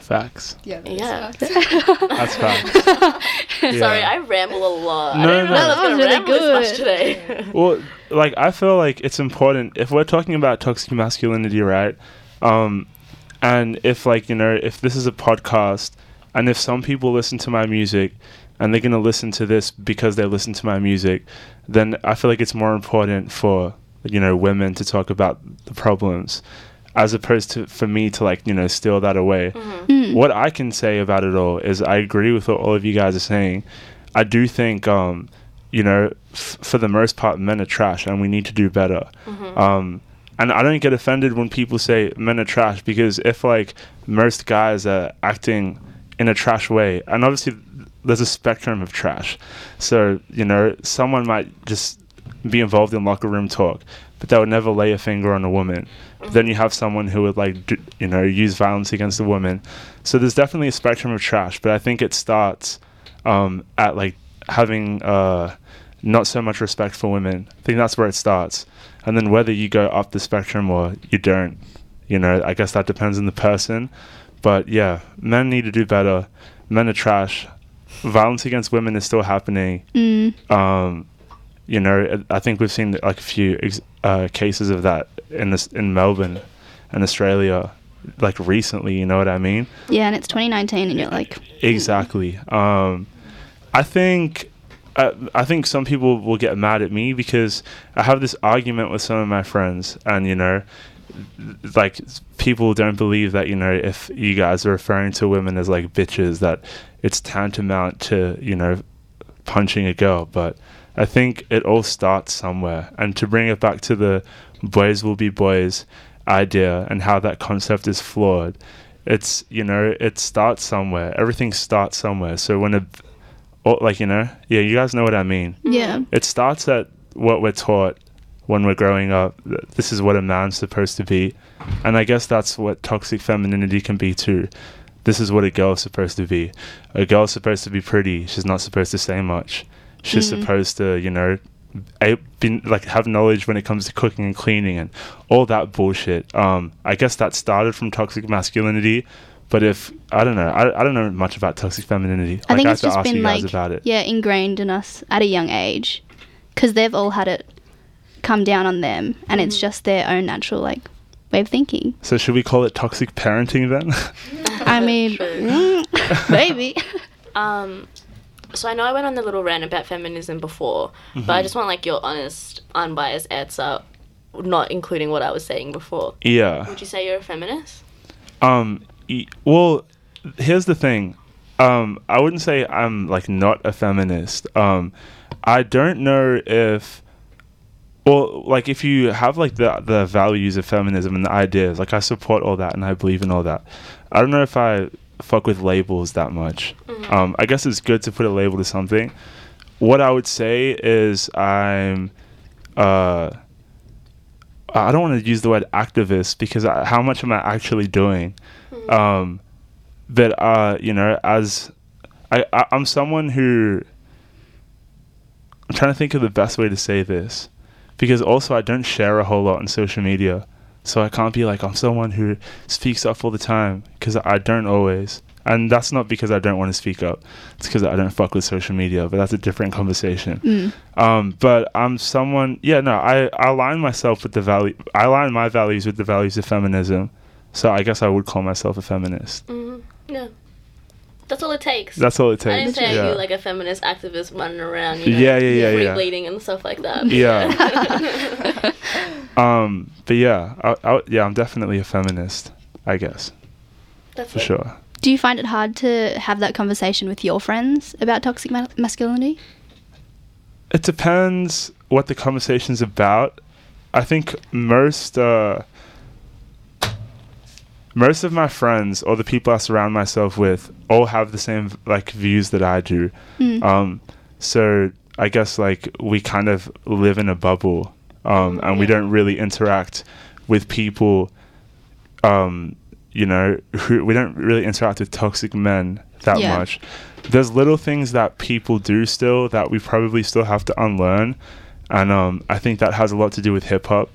Facts. Yeah. that's Yeah. facts. That's facts. Sorry, I ramble a lot. I No, didn't no. know That was was really ramble this much good. today. well, like I feel like it's important if we're talking about toxic masculinity, right? Um, and if like you know, if this is a podcast, and if some people listen to my music, and they're gonna listen to this because they listen to my music, then I feel like it's more important for you know women to talk about the problems, as opposed to for me to like you know steal that away. Mm. What I can say about it all is I agree with what all of you guys are saying. I do think, um, you know, f- for the most part, men are trash, and we need to do better. Um, and I don't get offended when people say men are trash because if like most guys are acting in a trash way, and obviously there's a spectrum of trash, so you know someone might just be involved in locker room talk, but they would never lay a finger on a woman. But then you have someone who would like do, you know use violence against a woman. So there's definitely a spectrum of trash, but I think it starts um, at like having uh, not so much respect for women. I think that's where it starts, and then whether you go up the spectrum or you don't, you know, I guess that depends on the person. But yeah, men need to do better. Men are trash. Violence against women is still happening. Mm. Um, you know, I think we've seen like a few ex- uh, cases of that in this in Melbourne and Australia, like recently. You know what I mean? Yeah, and it's 2019, and you're like, Exactly. Um, I think I, I think some people will get mad at me because I have this argument with some of my friends, and you know, like people don't believe that you know if you guys are referring to women as like bitches that it's tantamount to you know punching a girl, but I think it all starts somewhere. And to bring it back to the boys will be boys idea and how that concept is flawed, it's, you know, it starts somewhere. Everything starts somewhere. So when a, or like, you know, yeah, you guys know what I mean. yeah, It starts at what we're taught when we're growing up. th- This is what a man's supposed to be. And I guess that's what toxic femininity can be too. This is what a girl's supposed to be. A girl's supposed to be pretty. She's not supposed to say much. She's Mm. supposed to, you know, a, be, like have knowledge when it comes to cooking and cleaning and all that bullshit. Um, I guess that started from toxic masculinity. But if I don't know, I, I don't know much about toxic femininity. Like, I think have it's to just been like, about it. yeah, ingrained in us at a young age, because they've all had it come down on them, and it's just their own natural like way of thinking. So should we call it toxic parenting then? I mean, mm, maybe. Um, so I know I went on the little rant about feminism before, but I just want like your honest, unbiased answer, not including what I was saying before. Yeah. Would you say you're a feminist? Um. e- Well, here's the thing. Um. I wouldn't say I'm like not a feminist. Um. I don't know if. Well, like if you have like the the values of feminism and the ideas, like I support all that and I believe in all that. I don't know if I fuck with labels that much. Um, I guess it's good to put a label to something. What I would say is I'm. Uh, I don't want to use the word activist because I, how much am I actually doing? Um, but uh, you know, as I, I I'm someone who I'm trying to think of the best way to say this because also I don't share a whole lot on social media, so I can't be like I'm someone who speaks up all the time because I don't always. And that's not because I don't want to speak up. It's because I don't fuck with social media, but that's a different conversation. Mm. Um, but I'm someone, yeah, no, I, I align myself with the value, I align my values with the values of feminism. So I guess I would call myself a feminist. Mm-hmm. Yeah. That's all it takes. That's all it takes. I didn't say yeah. you like a feminist activist running around, you know, Yeah, yeah, yeah, yeah. bleeding and stuff like that. yeah. um, but yeah, I, I, yeah, I'm definitely a feminist, I guess, That's for it. sure. Do you find it hard to have that conversation with your friends about toxic ma- masculinity? It depends what the conversation's about. I think most uh, most of my friends or the people I surround myself with all have the same like views that I do. Mm. Um, so I guess like we kind of live in a bubble, um, and we don't really interact with people. Um, you know, who we don't really interact with toxic men that Yeah. much. There's little things that people do still that we probably still have to unlearn, and um, I think that has a lot to do with hip hop,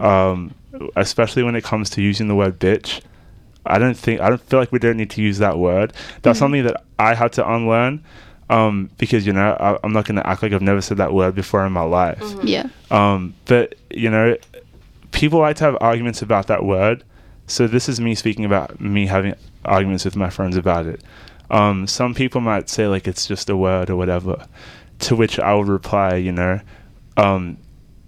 um, especially when it comes to using the word bitch. I don't think I don't feel like we don't need to use that word. That's Mhm. something that I had to unlearn um, because you know I, I'm not going to act like I've never said that word before in my life. Yeah. Um, but you know, people like to have arguments about that word. So this is me speaking about me having arguments with my friends about it. Um, some people might say like it's just a word or whatever. To which I would reply, you know, um,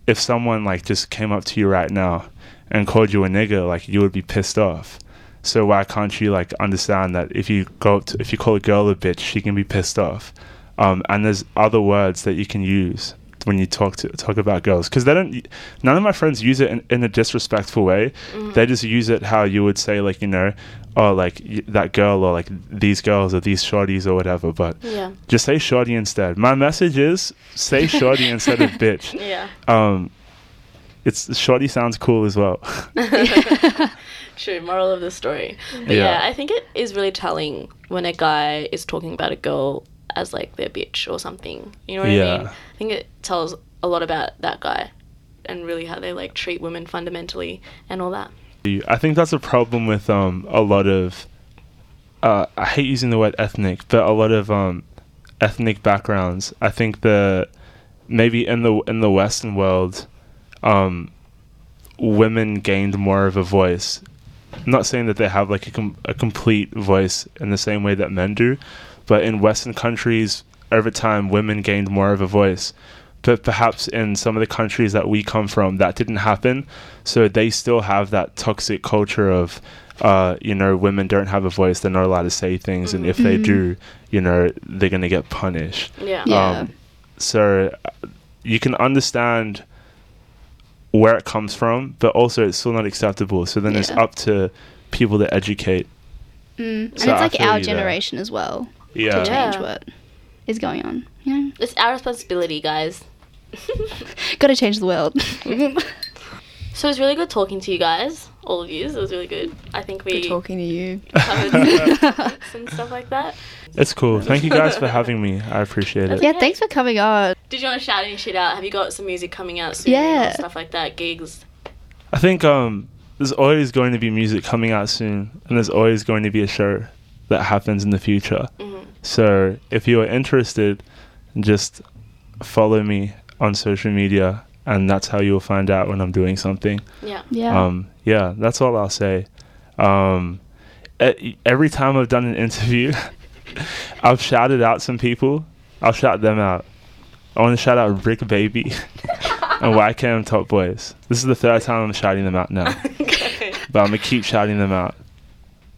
if someone like just came up to you right now and called you a nigger, like you would be pissed off. So why can't you like understand that if you go to, if you call a girl a bitch, she can be pissed off. Um, and there's other words that you can use when you talk to talk about girls because they don't. None of my friends use it in, in a disrespectful way. They just use it how you would say like you know, oh like y- that girl or like these girls or these shorties or whatever. But Yeah. just say shorty instead. My message is say shorty instead of bitch. Yeah. Um, it's shorty sounds cool as well. True. Moral of the story. But Yeah. yeah. I think it is really telling when a guy is talking about a girl as like their bitch or something. You know what I Yeah. mean? I think it tells a lot about that guy and really how they like treat women fundamentally and all that. I think that's a problem with um a lot of uh, I hate using the word ethnic, but a lot of um ethnic backgrounds. I think that maybe in the in the Western world, um, women gained more of a voice. I'm not saying that they have like a, com- a complete voice in the same way that men do, but in Western countries, over time, women gained more of a voice. But perhaps in some of the countries that we come from, that didn't happen. So they still have that toxic culture of, uh, you know, women don't have a voice, they're not allowed to say things, and if they Mhm. do, you know, they're going to get punished. Yeah. Yeah. Um, so uh, you can understand where it comes from, but also it's still not acceptable. So then it's up to people to educate. Mm. And So it's like our you there. generation as well Yeah. to change Yeah. what is going on. You know, It's our responsibility, guys. got to change the world. So it was really good talking to you guys, all of you. It was really good. I think we Good talking to you. covered and stuff like that. It's cool. Thank you guys for having me. I appreciate it. yeah, thanks for coming on. Did you want to shout any shit out? Have you got some music coming out soon? Yeah. Stuff like that, gigs. I think um, there's always going to be music coming out soon, and there's always going to be a show that happens in the future. Mhm. So if you are interested, just follow me on social media, and that's how you'll find out when I'm doing something. Yeah. Yeah. Um, yeah, that's all I'll say. Um, e- every time I've done an interview, I've shouted out some people. I'll shout them out. I want to shout out Rick Baby and YKM Top Boys. This is the third time I'm shouting them out now, okay. but I'm gonna keep shouting them out.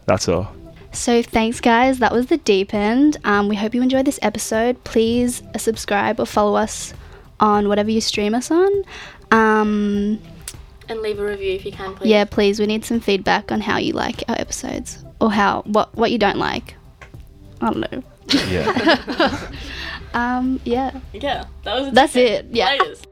That's all. So thanks, guys. That was the deep end. Um, we hope you enjoyed this episode. Please uh, subscribe or follow us on whatever you stream us on. Um, And leave a review if you can, please. yeah, please. We need some feedback on how you like our episodes or how what what you don't like. I don't know. Yeah. Um, yeah. Yeah. That was. That's it, yeah. Laters.